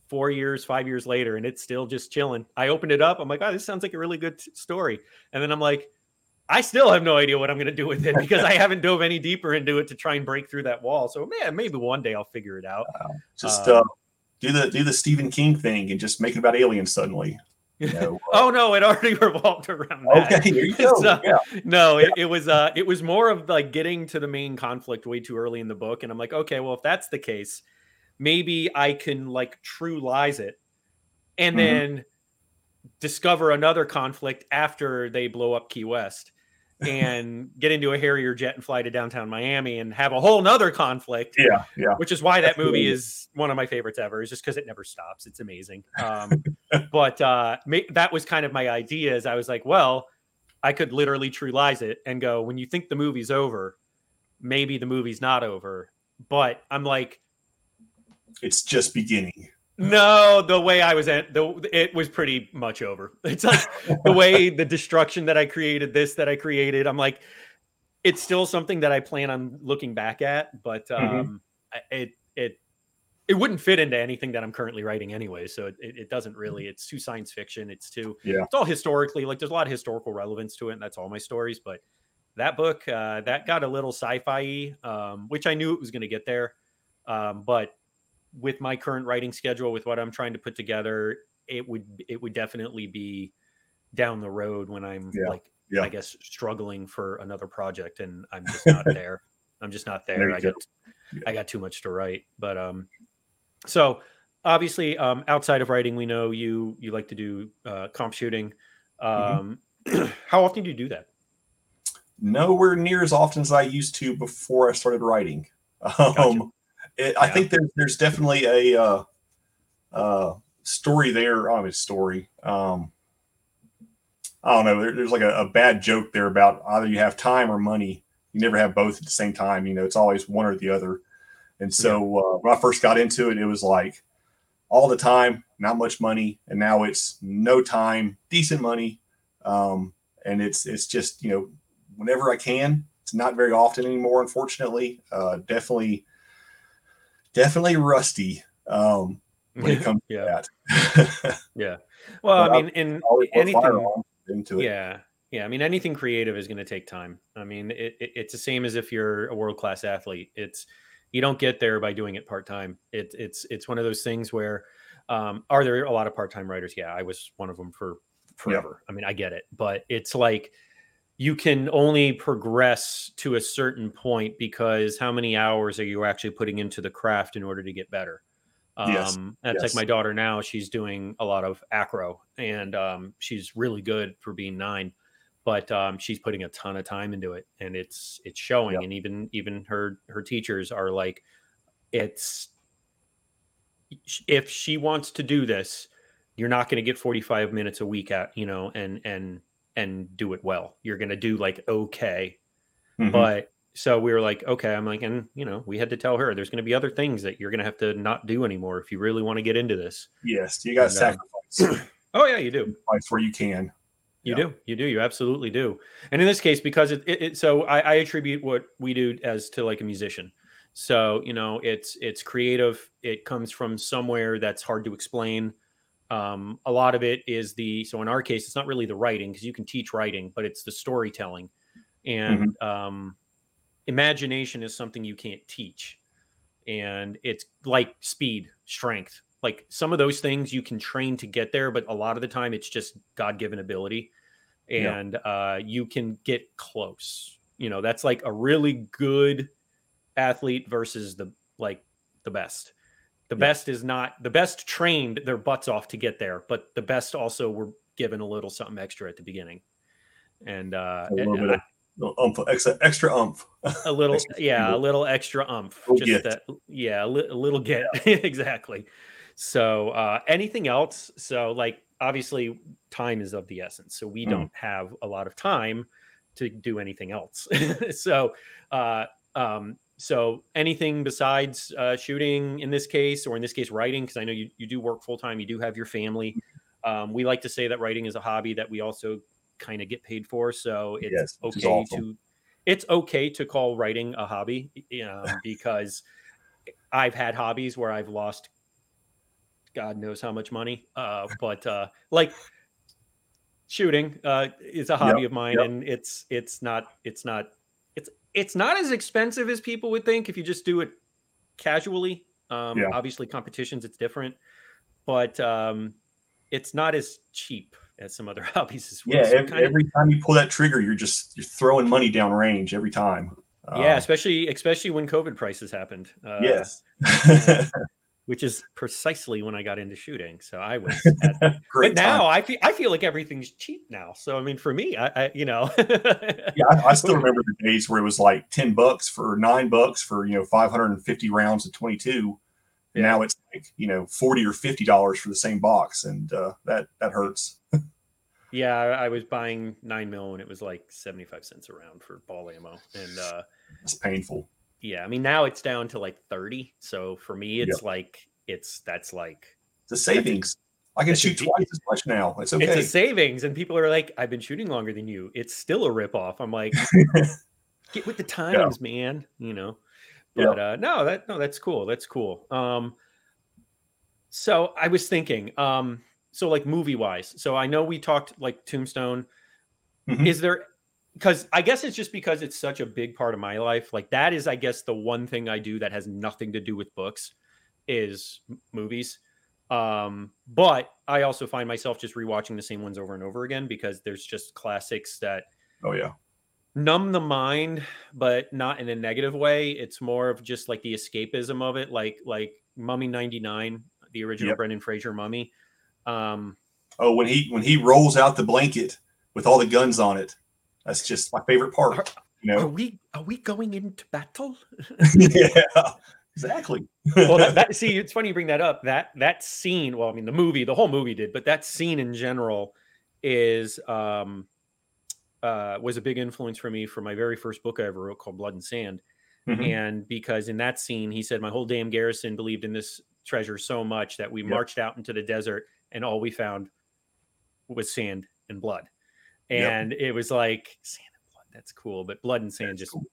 four years, five years later, and it's still just chilling. I opened it up. I'm like, oh, this sounds like a really good t- story. And then I'm like, I still have no idea what I'm going to do with it because I haven't dove any deeper into it to try and break through that wall. So man, maybe one day I'll figure it out. Just um, uh, do the do the Stephen King thing and just make it about aliens suddenly. Uh, oh no, it already revolved around that. Okay, there you go. So, yeah. No, it, it, was uh it was more of like getting to the main conflict way too early in the book. And I'm like, okay, well, if that's the case, maybe I can like true lies it and mm-hmm. then discover another conflict after they blow up Key West and get into a Harrier jet and fly to downtown Miami and have a whole nother conflict. Yeah, yeah. Which is why that movie is one of my favorites ever. Is just because it never stops. It's amazing. Um, but uh, that was kind of my idea. Is I was like, well, I could literally true lies it and go, when you think the movie's over, maybe the movie's not over. But I'm like, it's just beginning. No, the way I was at the it was pretty much over. It's like the way the destruction that I created, this that I created. I'm like, it's still something that I plan on looking back at, but mm-hmm. um, mm-hmm. it it it wouldn't fit into anything that I'm currently writing anyway. So it, it, doesn't really. It's too science fiction. It's too yeah. It's all historically like there's a lot of historical relevance to it, and that's all my stories. But that book uh, that got a little sci-fi, um, which I knew it was going to get there, um, but with my current writing schedule, with what I'm trying to put together, it would it would definitely be down the road when I'm yeah. like yeah. I guess struggling for another project and I'm just not there. I'm just not there. there I got yeah. I got too much to write. But um so obviously um outside of writing we know you you like to do uh comp shooting. Mm-hmm. Um mm-hmm. how often do you do that? Nowhere near as often as I used to before I started writing. Um gotcha it, yeah. I think there's there's definitely a uh, uh, story there. I don't story. Um, I don't know. There, there's like a, a, bad joke there about either you have time or money. You never have both at the same time. You know, it's always one or the other. And so uh, when I first got into it, it was like all the time, not much money, and now it's no time, decent money, um, and it's it's just you know whenever I can. It's not very often anymore, unfortunately. Uh, definitely definitely rusty um, when it comes yeah. to that. yeah. Well, but I mean, in anything into it. Yeah. Yeah. I mean, anything creative is going to take time. I mean, it, it, it's the same as if you're a world class athlete. It's, you don't get there by doing it part time. It, it's, it's one of those things where, um, are there a lot of part time writers? Yeah. I was one of them for forever. Yeah. I mean, I get it, but it's like, you can only progress to a certain point because how many hours are you actually putting into the craft in order to get better? Um, yes. That's yes. like my daughter now. She's doing a lot of acro and um, she's really good for being nine, but um, she's putting a ton of time into it and it's it's showing. Yep. And even even her her teachers are like, it's if she wants to do this, you're not going to get 45 minutes a week at you know and and and do it well. You're going to do like okay. Mm-hmm. But so we were like, okay, I'm like, and you know, we had to tell her there's going to be other things that you're going to have to not do anymore if you really want to get into this. Yes, you got to uh, sacrifice. oh yeah, you do. Sacrifice where you can. You yeah. do, you do, you absolutely do. And in this case, because it, it, it so I, I attribute what we do as to like a musician. So you know, it's it's creative. It comes from somewhere that's hard to explain. Um, a lot of it is the so in our case, it's not really the writing because you can teach writing, but it's the storytelling, and mm-hmm. um, imagination is something you can't teach, and it's like speed, strength, like some of those things you can train to get there, but a lot of the time it's just God given ability, and yeah. uh, you can get close. You know, that's like a really good athlete versus the like the best. The yeah. best is not the best trained their butts off to get there, but the best also were given a little something extra at the beginning. And uh a little and, bit of umph, extra, extra umph. A little, yeah, a little extra umph. Just get. that, yeah, a, li- a little get yeah. exactly. So uh anything else? So like obviously time is of the essence. So we mm. don't have a lot of time to do anything else. so uh um so anything besides uh, shooting in this case, or in this case, writing, because I know you, you do work full time, you do have your family. Um, we like to say that writing is a hobby that we also kind of get paid for. So it's yes, okay to it's okay to call writing a hobby um, because I've had hobbies where I've lost God knows how much money. Uh, but uh, like shooting uh, is a hobby yep, of mine, yep. and it's it's not it's not it's not as expensive as people would think if you just do it casually. Um, yeah. Obviously, competitions it's different, but um, it's not as cheap as some other hobbies as well. Yeah, so every, every time you pull that trigger, you're just you're throwing money down range every time. Yeah, uh, especially especially when COVID prices happened. Uh, yes. which is precisely when I got into shooting. So I was, at, but now I feel I feel like everything's cheap now. So I mean, for me, I, I you know, yeah, I, I, still remember the days where it was like ten bucks for nine bucks for you know five hundred and fifty rounds of twenty two. Yeah. Now it's like you know forty or fifty dollars for the same box, and uh, that that hurts. yeah, I, I was buying nine mil, and it was like seventy five cents a round for ball ammo, and uh, it's painful yeah, I mean now it's down to like 30. So for me, it's yep. like it's that's like the savings. I can shoot twice as much now. It's okay. It's a savings, and people are like, "I've been shooting longer than you." It's still a ripoff. I'm like, get with the times, yeah. man. You know. But uh, no, that no, that's cool. That's cool. Um, so I was thinking, um, so like movie wise, so I know we talked like Tombstone. Mm-hmm. Is there because I guess it's just because it's such a big part of my life. Like that is, I guess, the one thing I do that has nothing to do with books is movies. Um, but I also find myself just rewatching the same ones over and over again because there's just classics that oh yeah numb the mind, but not in a negative way. It's more of just like the escapism of it, like like Mummy '99, the original yep. Brendan Fraser Mummy. Um, oh, when he when he rolls out the blanket with all the guns on it that's just my favorite part. Are, you know, are we are we going into battle? yeah, exactly. well, that, that, see, it's funny you bring that up. That that scene. Well, I mean, the movie, the whole movie did, but that scene in general is um uh was a big influence for me for my very first book I ever wrote called Blood and Sand. Mm-hmm. And because in that scene, he said, My whole damn garrison believed in this treasure so much that we yep. marched out into the desert and all we found was sand and blood and yep. it was like sand and blood. That's cool, but blood and sand that's just cool.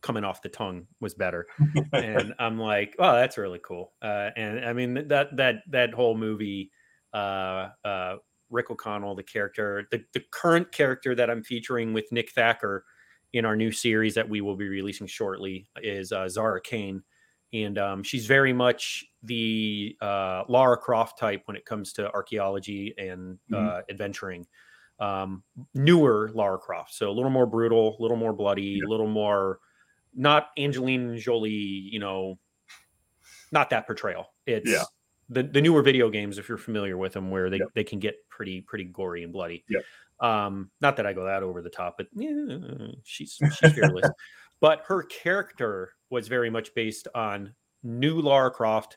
coming off the tongue was better. and I'm like, oh, that's really cool. Uh, and I mean that that that whole movie, uh, uh, Rick O'Connell, the character, the the current character that I'm featuring with Nick Thacker in our new series that we will be releasing shortly is uh, Zara Kane. And um, she's very much the uh, Lara Croft type when it comes to archaeology and mm-hmm. uh, adventuring um, newer Lara Croft. So a little more brutal, a little more bloody, a yeah. little more not Angelina Jolie, you know, not that portrayal. It's yeah. the, the newer video games, if you're familiar with them, where they, yeah. they can get pretty, pretty gory and bloody. Yeah. Um, not that I go that over the top, but yeah, she's, she's fearless. but her character was very much based on new Lara Croft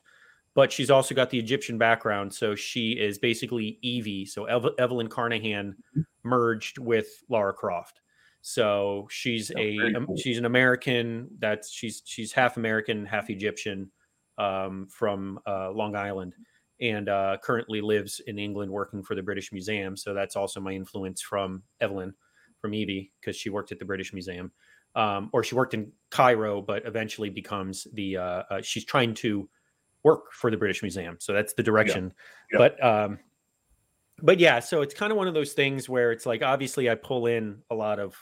but she's also got the Egyptian background. So she is basically Evie. So Eve- Evelyn Carnahan merged with Lara Croft. So she's oh, a cool. she's an American. That's she's she's half American, half Egyptian, um, from uh, Long Island, and uh, currently lives in England, working for the British Museum. So that's also my influence from Evelyn, from Evie, because she worked at the British Museum, um, or she worked in Cairo, but eventually becomes the uh, uh she's trying to work for the British Museum. So that's the direction. Yeah. But um, but yeah, so it's kind of one of those things where it's like obviously I pull in a lot of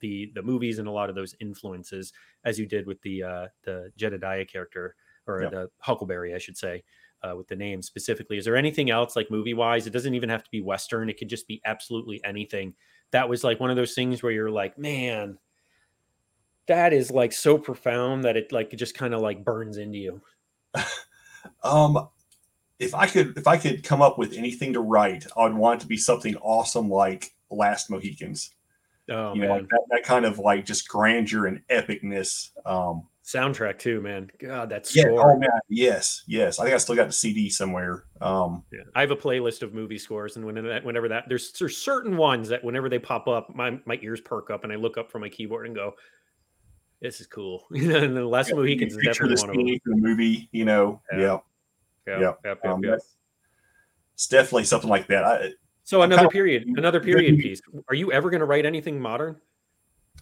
the the movies and a lot of those influences, as you did with the uh, the Jedediah character or Yeah. the Huckleberry, I should say, uh, with the name specifically. Is there anything else like movie wise? It doesn't even have to be Western. It could just be absolutely anything. That was like one of those things where you're like, man, that is like so profound that it like it just kind of like burns into you. Um, if I could, if I could come up with anything to write, I'd want it to be something awesome like Last Mohicans. Oh you man, know, like that, that kind of like just grandeur and epicness. Um, soundtrack too, man. God, that yeah. score. Oh man, yes, yes. I think I still got the CD somewhere. Um, Yeah, I have a playlist of movie scores, and whenever that, whenever that, there's there's certain ones that whenever they pop up, my my ears perk up, and I look up from my keyboard and go, "This is cool." You know, and the Last yeah, Mohicans is picture definitely one of them. scene from the movie. You know, Yeah. yeah, Yeah, yeah. yep, yep, um, yep. it's definitely something like that. I, So another kinda- period, another period piece. Are you ever going to write anything modern?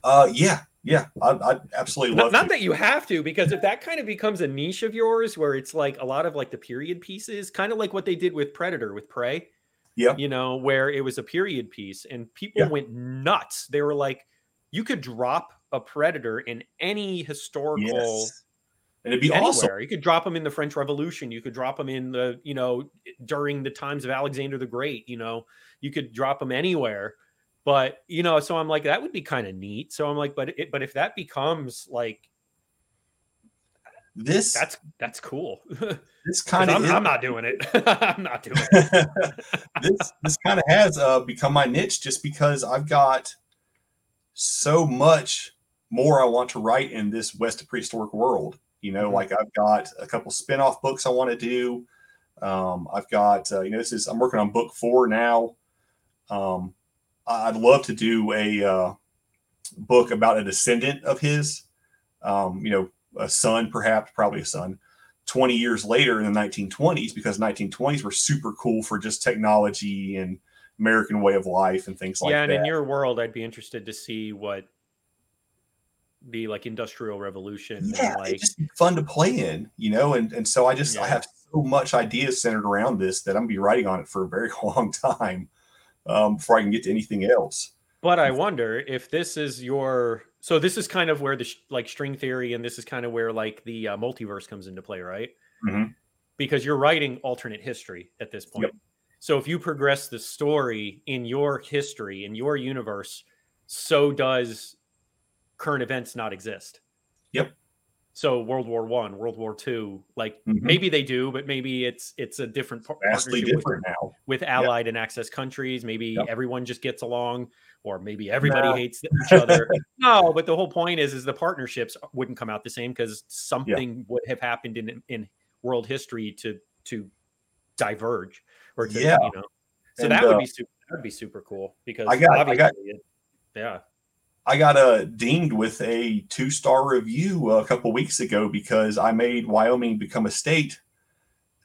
uh, yeah, yeah. I, I'd absolutely Not, love not to. that you have to, because if that kind of becomes a niche of yours, where it's like a lot of like the period pieces, kind of like what they did with Predator with Prey. Yeah. you know, where it was a period piece and people Yeah. went nuts. They were like, you could drop a predator in any historical Yes. And it'd be anywhere. awesome. You could drop them in the French Revolution. You could drop them in the, you know, during the times of Alexander the Great. You know, you could drop them anywhere. But you know, so I'm like, that would be kind of neat. So I'm like, but it, but if that becomes like This that's that's cool. this kind I'm, of I'm not doing it. I'm not doing it. this this kind of has uh, become my niche just because I've got so much more I want to write in this West prehistoric world. You know, Mhm. like I've got a couple spin-off books I want to do. Um, I've got uh, you know this is I'm working on book four now. Um, I'd love to do a uh, book about a descendant of his. Um, you know, a son, perhaps, probably a son. 20 years later in the 1920s because 1920s were super cool for just technology and American way of life and things like that. yeah, and in your world, I'd be interested to see what the like industrial revolution yeah, and like just fun to play in, you know, and and so I just I have so much ideas centered around this that I'm gonna be writing on it for a very long time um, before I can get to anything else. But I wonder if this is your so this is kind of where the sh- like string theory and this is kind of where like the uh, multiverse comes into play, right? Mhm. Because you're writing alternate history at this point. Yep. So if you progress the story in your history in your universe, so does current events not exist. Yep. So World War One, World War Two, like Mhm. maybe they do, but maybe it's it's a different par- Vastly partnership with- now. with allied and Axis countries. Maybe Yep. everyone just gets along, or maybe everybody No. hates each other. no, but the whole point is, is the partnerships wouldn't come out the same because something would have happened in in world history to to diverge or to Yeah. you know. So And, that would uh, be super. That would be super cool because I got- I got- yeah. I got uh, dinged with a two star review a couple weeks ago because I made Wyoming become a state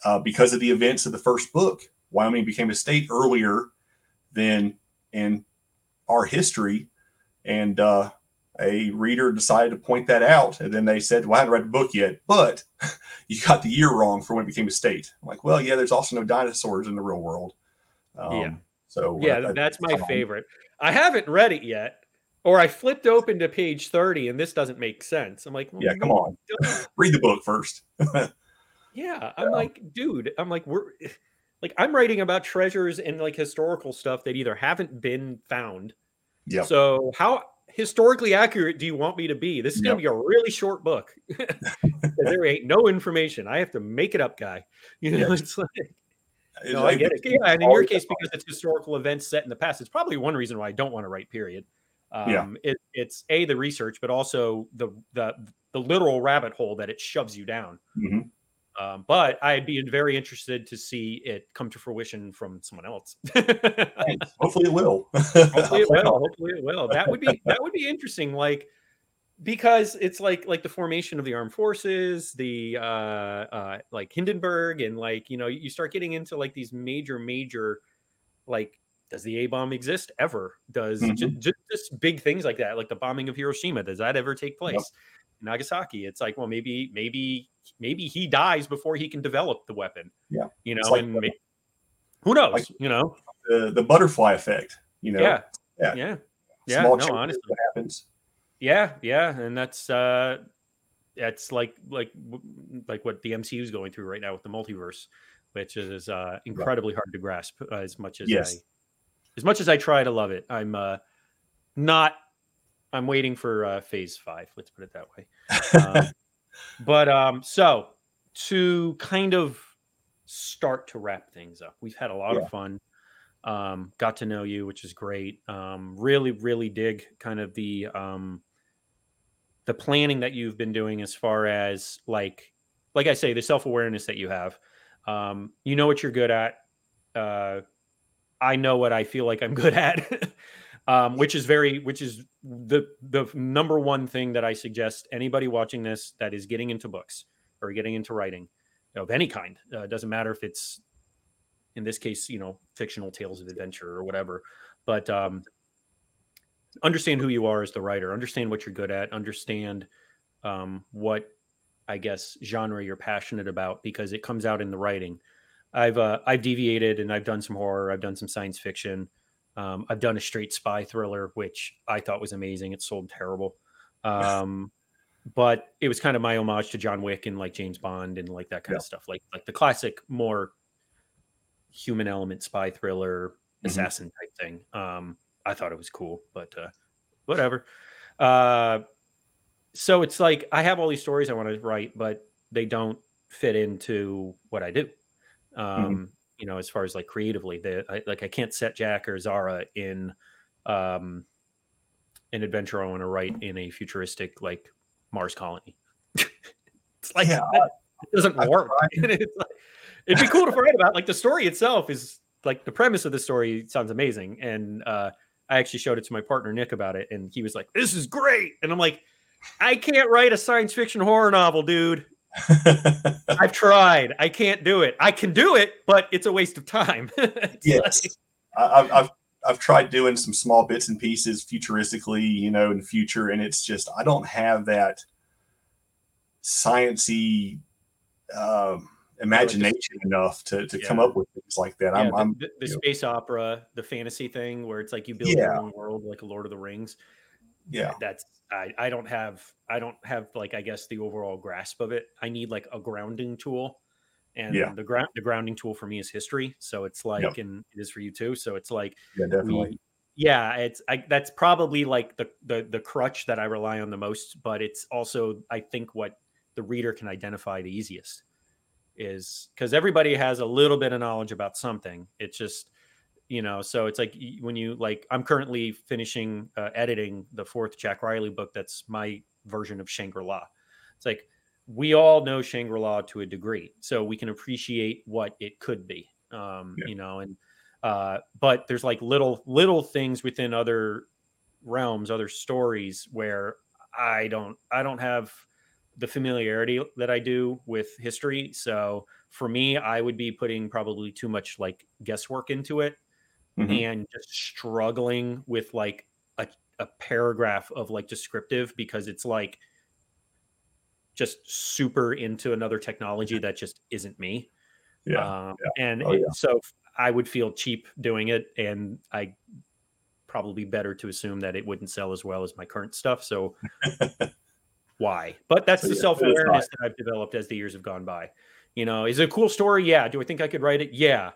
uh, because of the events of the first book. Wyoming became a state earlier than in our history. And uh, a reader decided to point that out. And then they said, Well, I haven't read the book yet, but you got the year wrong for when it became a state. I'm like, Well, yeah, there's also no dinosaurs in the real world. Um, Yeah. So, Yeah, uh, that's my favorite. I haven't read it yet, or I flipped open to page 30 and this doesn't make sense. I'm like, well, Yeah, come on. Read the book first. Yeah, I'm like, dude, I'm like, we're like, I'm writing about treasures and like historical stuff that either haven't been found. Yeah. So, how historically accurate do you want me to be? This is going to be a really short book. there ain't no information. I have to make it up, guy. You know, Yes. it's like, no, I get it. Yeah, and in your case, because it's historical events set in the past, it's probably one reason why I don't want to write. Period. Um, Yeah. It, it's a the research, but also the the the literal rabbit hole that it shoves you down. Mhm. Um, but I'd be very interested to see it come to fruition from someone else. Hopefully it will. hopefully it will. Hopefully it will. That would be that would be interesting. Like because it's like like the formation of the armed forces, the uh uh like Hindenburg, and like you know you start getting into like these major major like does the A bomb exist ever? Does Mhm. ju- ju- just big things like that, like the bombing of Hiroshima, does that ever take place? Yep. Nagasaki, it's like well maybe maybe maybe he dies before he can develop the weapon. Yeah, you know, like, and maybe, who knows? Like you know, the the butterfly effect. You know, yeah, yeah, yeah. yeah no, honestly, what happens. Yeah, yeah, and that's uh that's like like like what the MCU is going through right now with the multiverse, which is uh incredibly right. hard to grasp uh, as much as yes. I as much as I try to love it. I'm uh not I'm waiting for uh, phase five. Let's put it that way. Um, but um, so to kind of start to wrap things up, we've had a lot yeah. of fun. Um, got to know you, which is great. Um, really, really dig kind of the um, the planning that you've been doing as far as like like I say, the self awareness that you have. Um, you know what you're good at. Uh, I know what I feel like I'm good at. um, which is very, which is the the number one thing that I suggest anybody watching this that is getting into books or getting into writing of any kind. Uh, doesn't matter if it's in this case, you know, fictional tales of adventure or whatever, but um, understand who you are as the writer. Understand what you're good at. Understand um, what I guess genre you're passionate about because it comes out in the writing. I've uh, I've deviated and I've done some horror. I've done some science fiction. Um, I've done a straight spy thriller, which I thought was amazing. It sold terrible. Um, but it was kind of my homage to John Wick and like James Bond and like that kind yeah. of stuff, like like the classic, more human element spy thriller, mm-hmm. assassin type thing. Um, I thought it was cool, but uh, whatever. Uh, so it's like I have all these stories I want to write, but they don't fit into what I do. Mm-hmm. Um, mm-hmm you know, as far as like creatively, the I, like I can't set Jack or Zara in um an adventure I want to write in a futuristic like Mars colony. it's like yeah, that, it doesn't I, work. it's like, it'd be cool to write about. Like the story itself is like the premise of the story sounds amazing, and uh, I actually showed it to my partner Nick about it, and he was like, "This is great," and I'm like, "I can't write a science fiction horror novel, dude." I've tried. I can't do it. I can do it, but it's a waste of time. yes, like... I've, I've I've tried doing some small bits and pieces futuristically, you know, in the future, and it's just I don't have that sciency um, imagination enough to, to yeah. come up with things like that. Yeah, I'm, the, I'm, the, space know. opera, the fantasy thing, where it's like you build yeah. your own world, like a Lord of the Rings. Yeah, that's I, I don't have I don't have like I guess the overall grasp of it. I need like a grounding tool. And yeah. the ground the grounding tool for me is history. So it's like yep. and it is for you too. So it's like Yeah, definitely. We, yeah, it's I, that's probably like the, the the crutch that I rely on the most, but it's also I think what the reader can identify the easiest is because everybody has a little bit of knowledge about something. It's just you know so it's like when you like i'm currently finishing uh, editing the fourth jack riley book that's my version of shangri-la it's like we all know shangri-la to a degree so we can appreciate what it could be um yeah. you know and uh but there's like little little things within other realms other stories where i don't i don't have the familiarity that i do with history so for me i would be putting probably too much like guesswork into it mm-hmm. and just struggling with like a, a paragraph of like descriptive because it's like just super into another technology that just isn't me. Yeah. Um, yeah. And oh, yeah. so I would feel cheap doing it. And I probably better to assume that it wouldn't sell as well as my current stuff. So why? But that's so, the yeah, self awareness that I've developed as the years have gone by. You know, is it a cool story? Yeah. Do I think I could write it? Yeah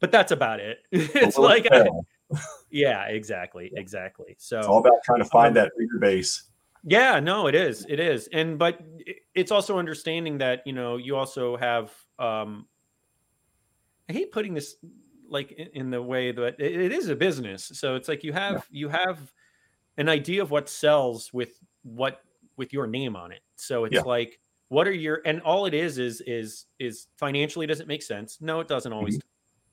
but that's about it. it's like, I, yeah, exactly, exactly. So it's all about trying to find um, that reader base. Yeah, no, it is, it is, and but it's also understanding that you know you also have. um I hate putting this like in, the way that it, it is a business, so it's like you have yeah. you have an idea of what sells with what with your name on it. So it's yeah. like what are your and all it is is is is financially does it make sense? No, it doesn't always mm-hmm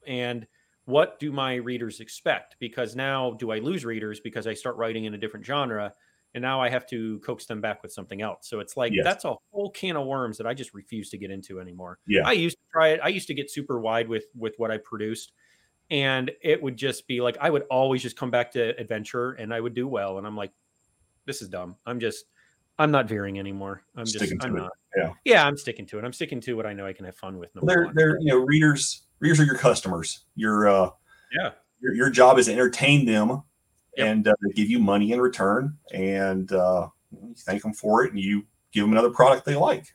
and what do my readers expect because now do i lose readers because i start writing in a different genre and now i have to coax them back with something else so it's like yes. that's a whole can of worms that i just refuse to get into anymore yeah i used to try it i used to get super wide with with what i produced and it would just be like i would always just come back to adventure and i would do well and i'm like this is dumb i'm just I'm not veering anymore. I'm Sticking just to I'm it. not. Yeah. Yeah, I'm sticking to it. I'm sticking to what I know I can have fun with. number they're they're you know readers readers are your customers your uh Yeah. your, your job is to entertain them Yep. and uh, give you money in return and uh you thank them for it and you give them another product they like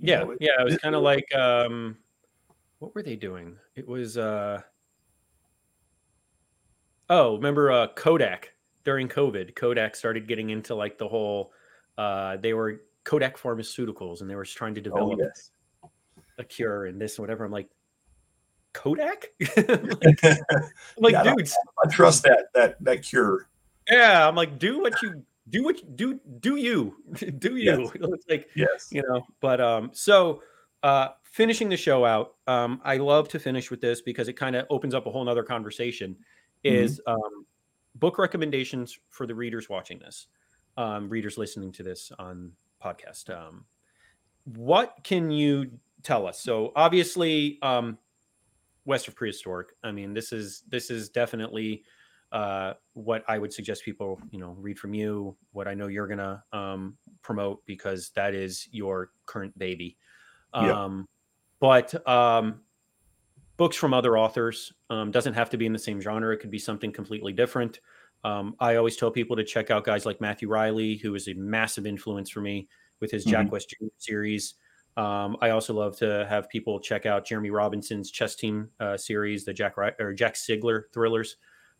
You Yeah, know, it- yeah. It was kind of like um what were they doing? It was uh oh, remember uh Kodak during COVID. Kodak started getting into like the whole uh they were Kodak Pharmaceuticals and they were trying to oh, develop yes. a cure and this and whatever. I'm like, Kodak? like, like, Yeah, I dudes, i trust that that that cure yeah. I'm like, do what you do what you do do you. do you. Yes. Like yes you know but um so uh finishing the show out um i love to finish with this because it kind of opens up a whole nother conversation is um book recommendations for the readers watching this um readers listening to this on podcast um what can you tell us so obviously um west of prehistoric i mean this is this is definitely uh, what I would suggest people, you know, read from you, what I know you're gonna um, promote because that is your current baby. Um, but um, books from other authors um, doesn't have to be in the same genre. It could be something completely different. Um, I always tell people to check out guys like Matthew Reilly, who is a massive influence for me with his Jack West Jr. series. Um, I also love to have people check out Jeremy Robinson's Chess Team uh, series, the Jack or Jack Sigler thrillers.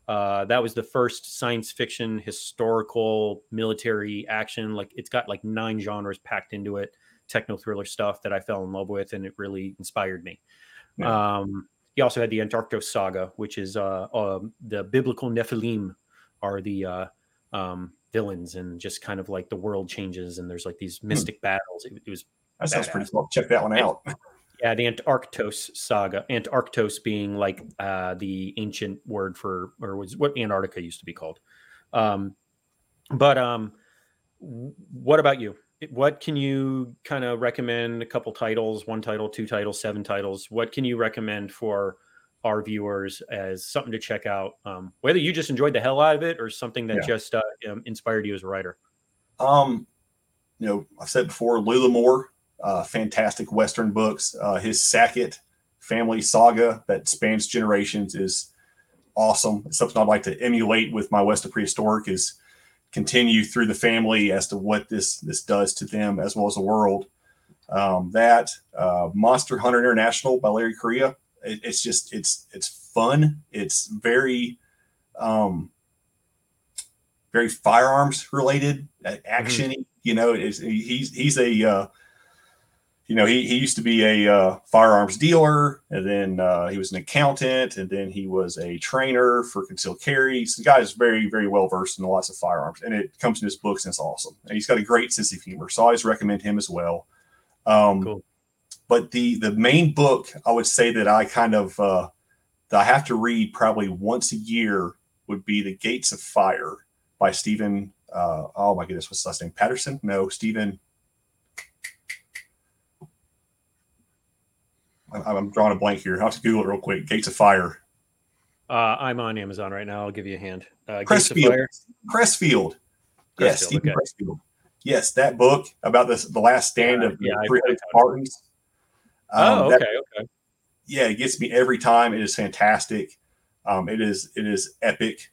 Uh, that was the first science fiction historical military action. Like it's got like nine genres packed into it, techno thriller stuff that I fell in love with, and it really inspired me. Um, he also had the Antarktos saga, which is uh, um the biblical Nephilim are the uh, um, villains, and just kind of like the world changes, and there's like these mystic battles. It, it was that sounds pretty cool check that one out yeah, the Antarktos saga. Antarktos being like uh, the ancient word for, or was what Antarctica used to be called. Um, but um, what about you? What can you kind of recommend? A couple titles, one title, two titles, seven titles. What can you recommend for our viewers as something to check out? Um, whether you just enjoyed the hell out of it or something that Yeah. just uh, um, inspired you as a writer. Um, you know, I've said before, Louis L'Amour, uh, fantastic Western books. Uh, his Sackett family saga that spans generations is awesome. It's something I'd like to emulate with my West of Prehistoric is continue through the family as to what this this does to them as well as the world. Um, that uh, Monster Hunter International by Larry Correia. It, it's just it's it's fun. It's very um, very firearms related, uh, action. You know, he's he's a uh, you know he, he used to be a uh, firearms dealer, and then uh, he was an accountant, and then he was a trainer for concealed carry. So the guy is very very well versed in lots of firearms, and it comes in his books and it's awesome. And he's got a great sense of humor, so I always recommend him as well. Um, Cool. But the the main book I would say that I kind of uh, that I have to read probably once a year would be The Gates of Fire by Stephen. Uh, oh my goodness, what's his last name? Patterson? No, Stephen. I'm, I'm drawing a blank here. I'll have to Google it real quick. Gates of Fire. Uh, I'm on Amazon right now. I'll give you a hand. Uh, Gates Pressfield. Pressfield. Yes, Pressfield, Stephen okay. Pressfield. Yes, that book about this, the last stand Uh, of the yeah, I- 300 I- Spartans. Oh, Um, that- okay, okay. yeah, it gets me every time. It is fantastic. Um, it is it is epic.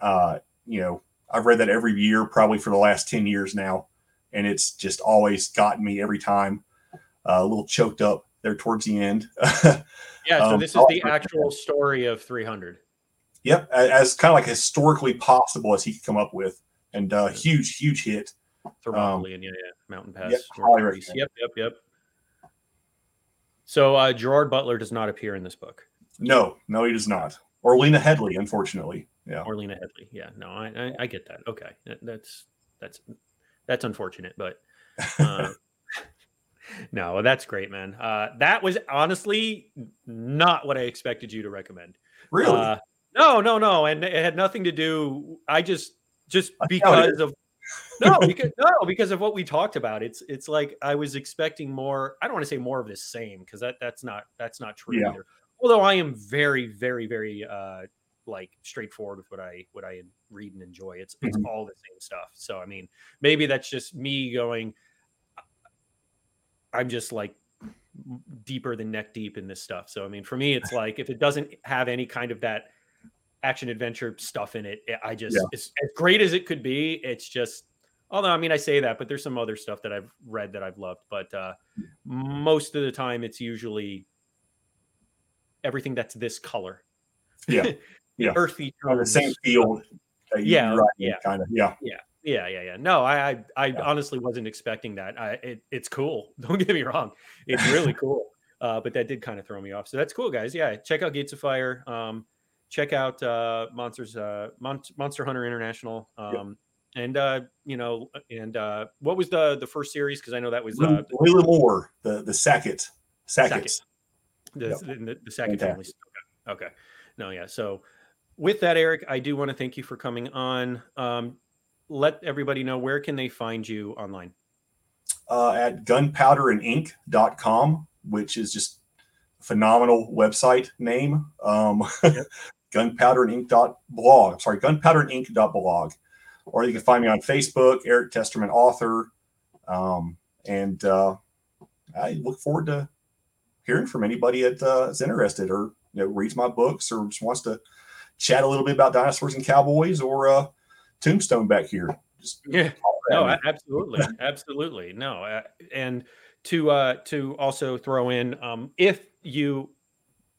Uh, you know, I've read that every year, probably for the last ten years now, and it's just always gotten me every time. Uh, a little choked up there towards the end. Yeah, so Um, this is the actual story of 300. yep, as kind of like historically possible as he could come up with, and uh, huge, huge hit. Thermopylae and yeah, yeah, Mountain Pass. yep, North highly Northeast. recommend. Yep, yep, yep. So uh, Gerard Butler does not appear in this book, No, no, he does not. Or Lena Headley, unfortunately. Yeah, or Lena Headley. Yeah, no, I, I, I get that. Okay, that, that's that's that's unfortunate, but uh, no, that's great, man. Uh, that was honestly not what I expected you to recommend. really. Uh, no, no, no, and it had nothing to do. I just just because of no, because no, because of what we talked about. It's it's like I was expecting more. I don't want to say more of the same because that that's not that's not true Yeah. either. Although I am very, very, very uh, like straightforward with what I what I read and enjoy. It's it's mm-hmm. all the same stuff. So I mean, maybe that's just me going. I'm just like deeper than neck deep in this stuff. So I mean, for me, it's like if it doesn't have any kind of that action adventure stuff in it, I just yeah. it's as great as it could be. It's just although I mean I say that, but there's some other stuff that I've read that I've loved. But uh, most of the time, it's usually everything that's this color. Yeah, yeah, earthy, the same field. yeah, yeah, kind of, yeah, yeah. Yeah, yeah, yeah. No, I, I, I yeah. honestly wasn't expecting that. I, it, it's cool. Don't get me wrong, it's really cool. Uh, but that did kind of throw me off. So that's cool, guys. Yeah, check out Gates of Fire. Um, check out uh, Monsters, uh, Mon- Monster Hunter International. Um, yep. And uh, you know, and uh, what was the the first series? Because I know that was uh, little more the the Sackett Sackett, the, yep. the, the Sackett family. Okay. okay, no, yeah. So with that, Erik, I do want to thank you for coming on. Um, let everybody know where can they find you online? Uh, at gunpowderandink.com which is just phenomenal website name. Um, yep. gunpowderandink.blog i'm sorry gunpowderandink.blog or you can find me on facebook Erik Testerman author. Um, and uh, i look forward to hearing from anybody that uh, is interested or you know reads my books or just wants to chat a little bit about dinosaurs and cowboys or uh, tombstone back here. Just yeah, no, absolutely, absolutely, no, uh, and to uh, to also throw in, um, if you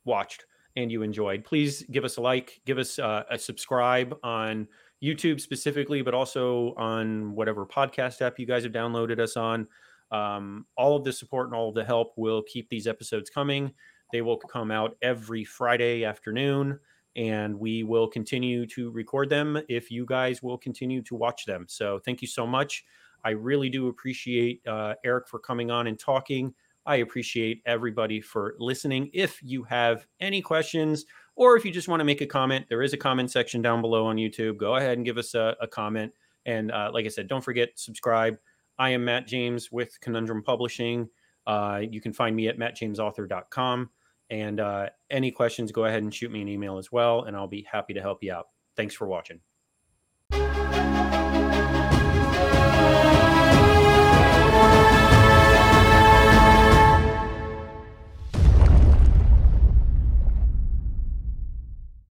watched and you enjoyed, please give us a like, give us uh, a subscribe on YouTube specifically, but also on whatever podcast app you guys have downloaded us on. Um, all of the support and all of the help will keep these episodes coming. They will come out every Friday afternoon and we will continue to record them if you guys will continue to watch them. So thank you so much. I really do appreciate uh, Erik for coming on and talking. I appreciate everybody for listening. If you have any questions or if you just want to make a comment, there is a comment section down below on YouTube. Go ahead and give us a, a comment. And uh, like I said, don't forget subscribe. I am Matt James with Conundrum Publishing. Uh, you can find me at mattjamesauthor.com. And uh, any questions, go ahead and shoot me an email as well, and I'll be happy to help you out. Thanks for watching.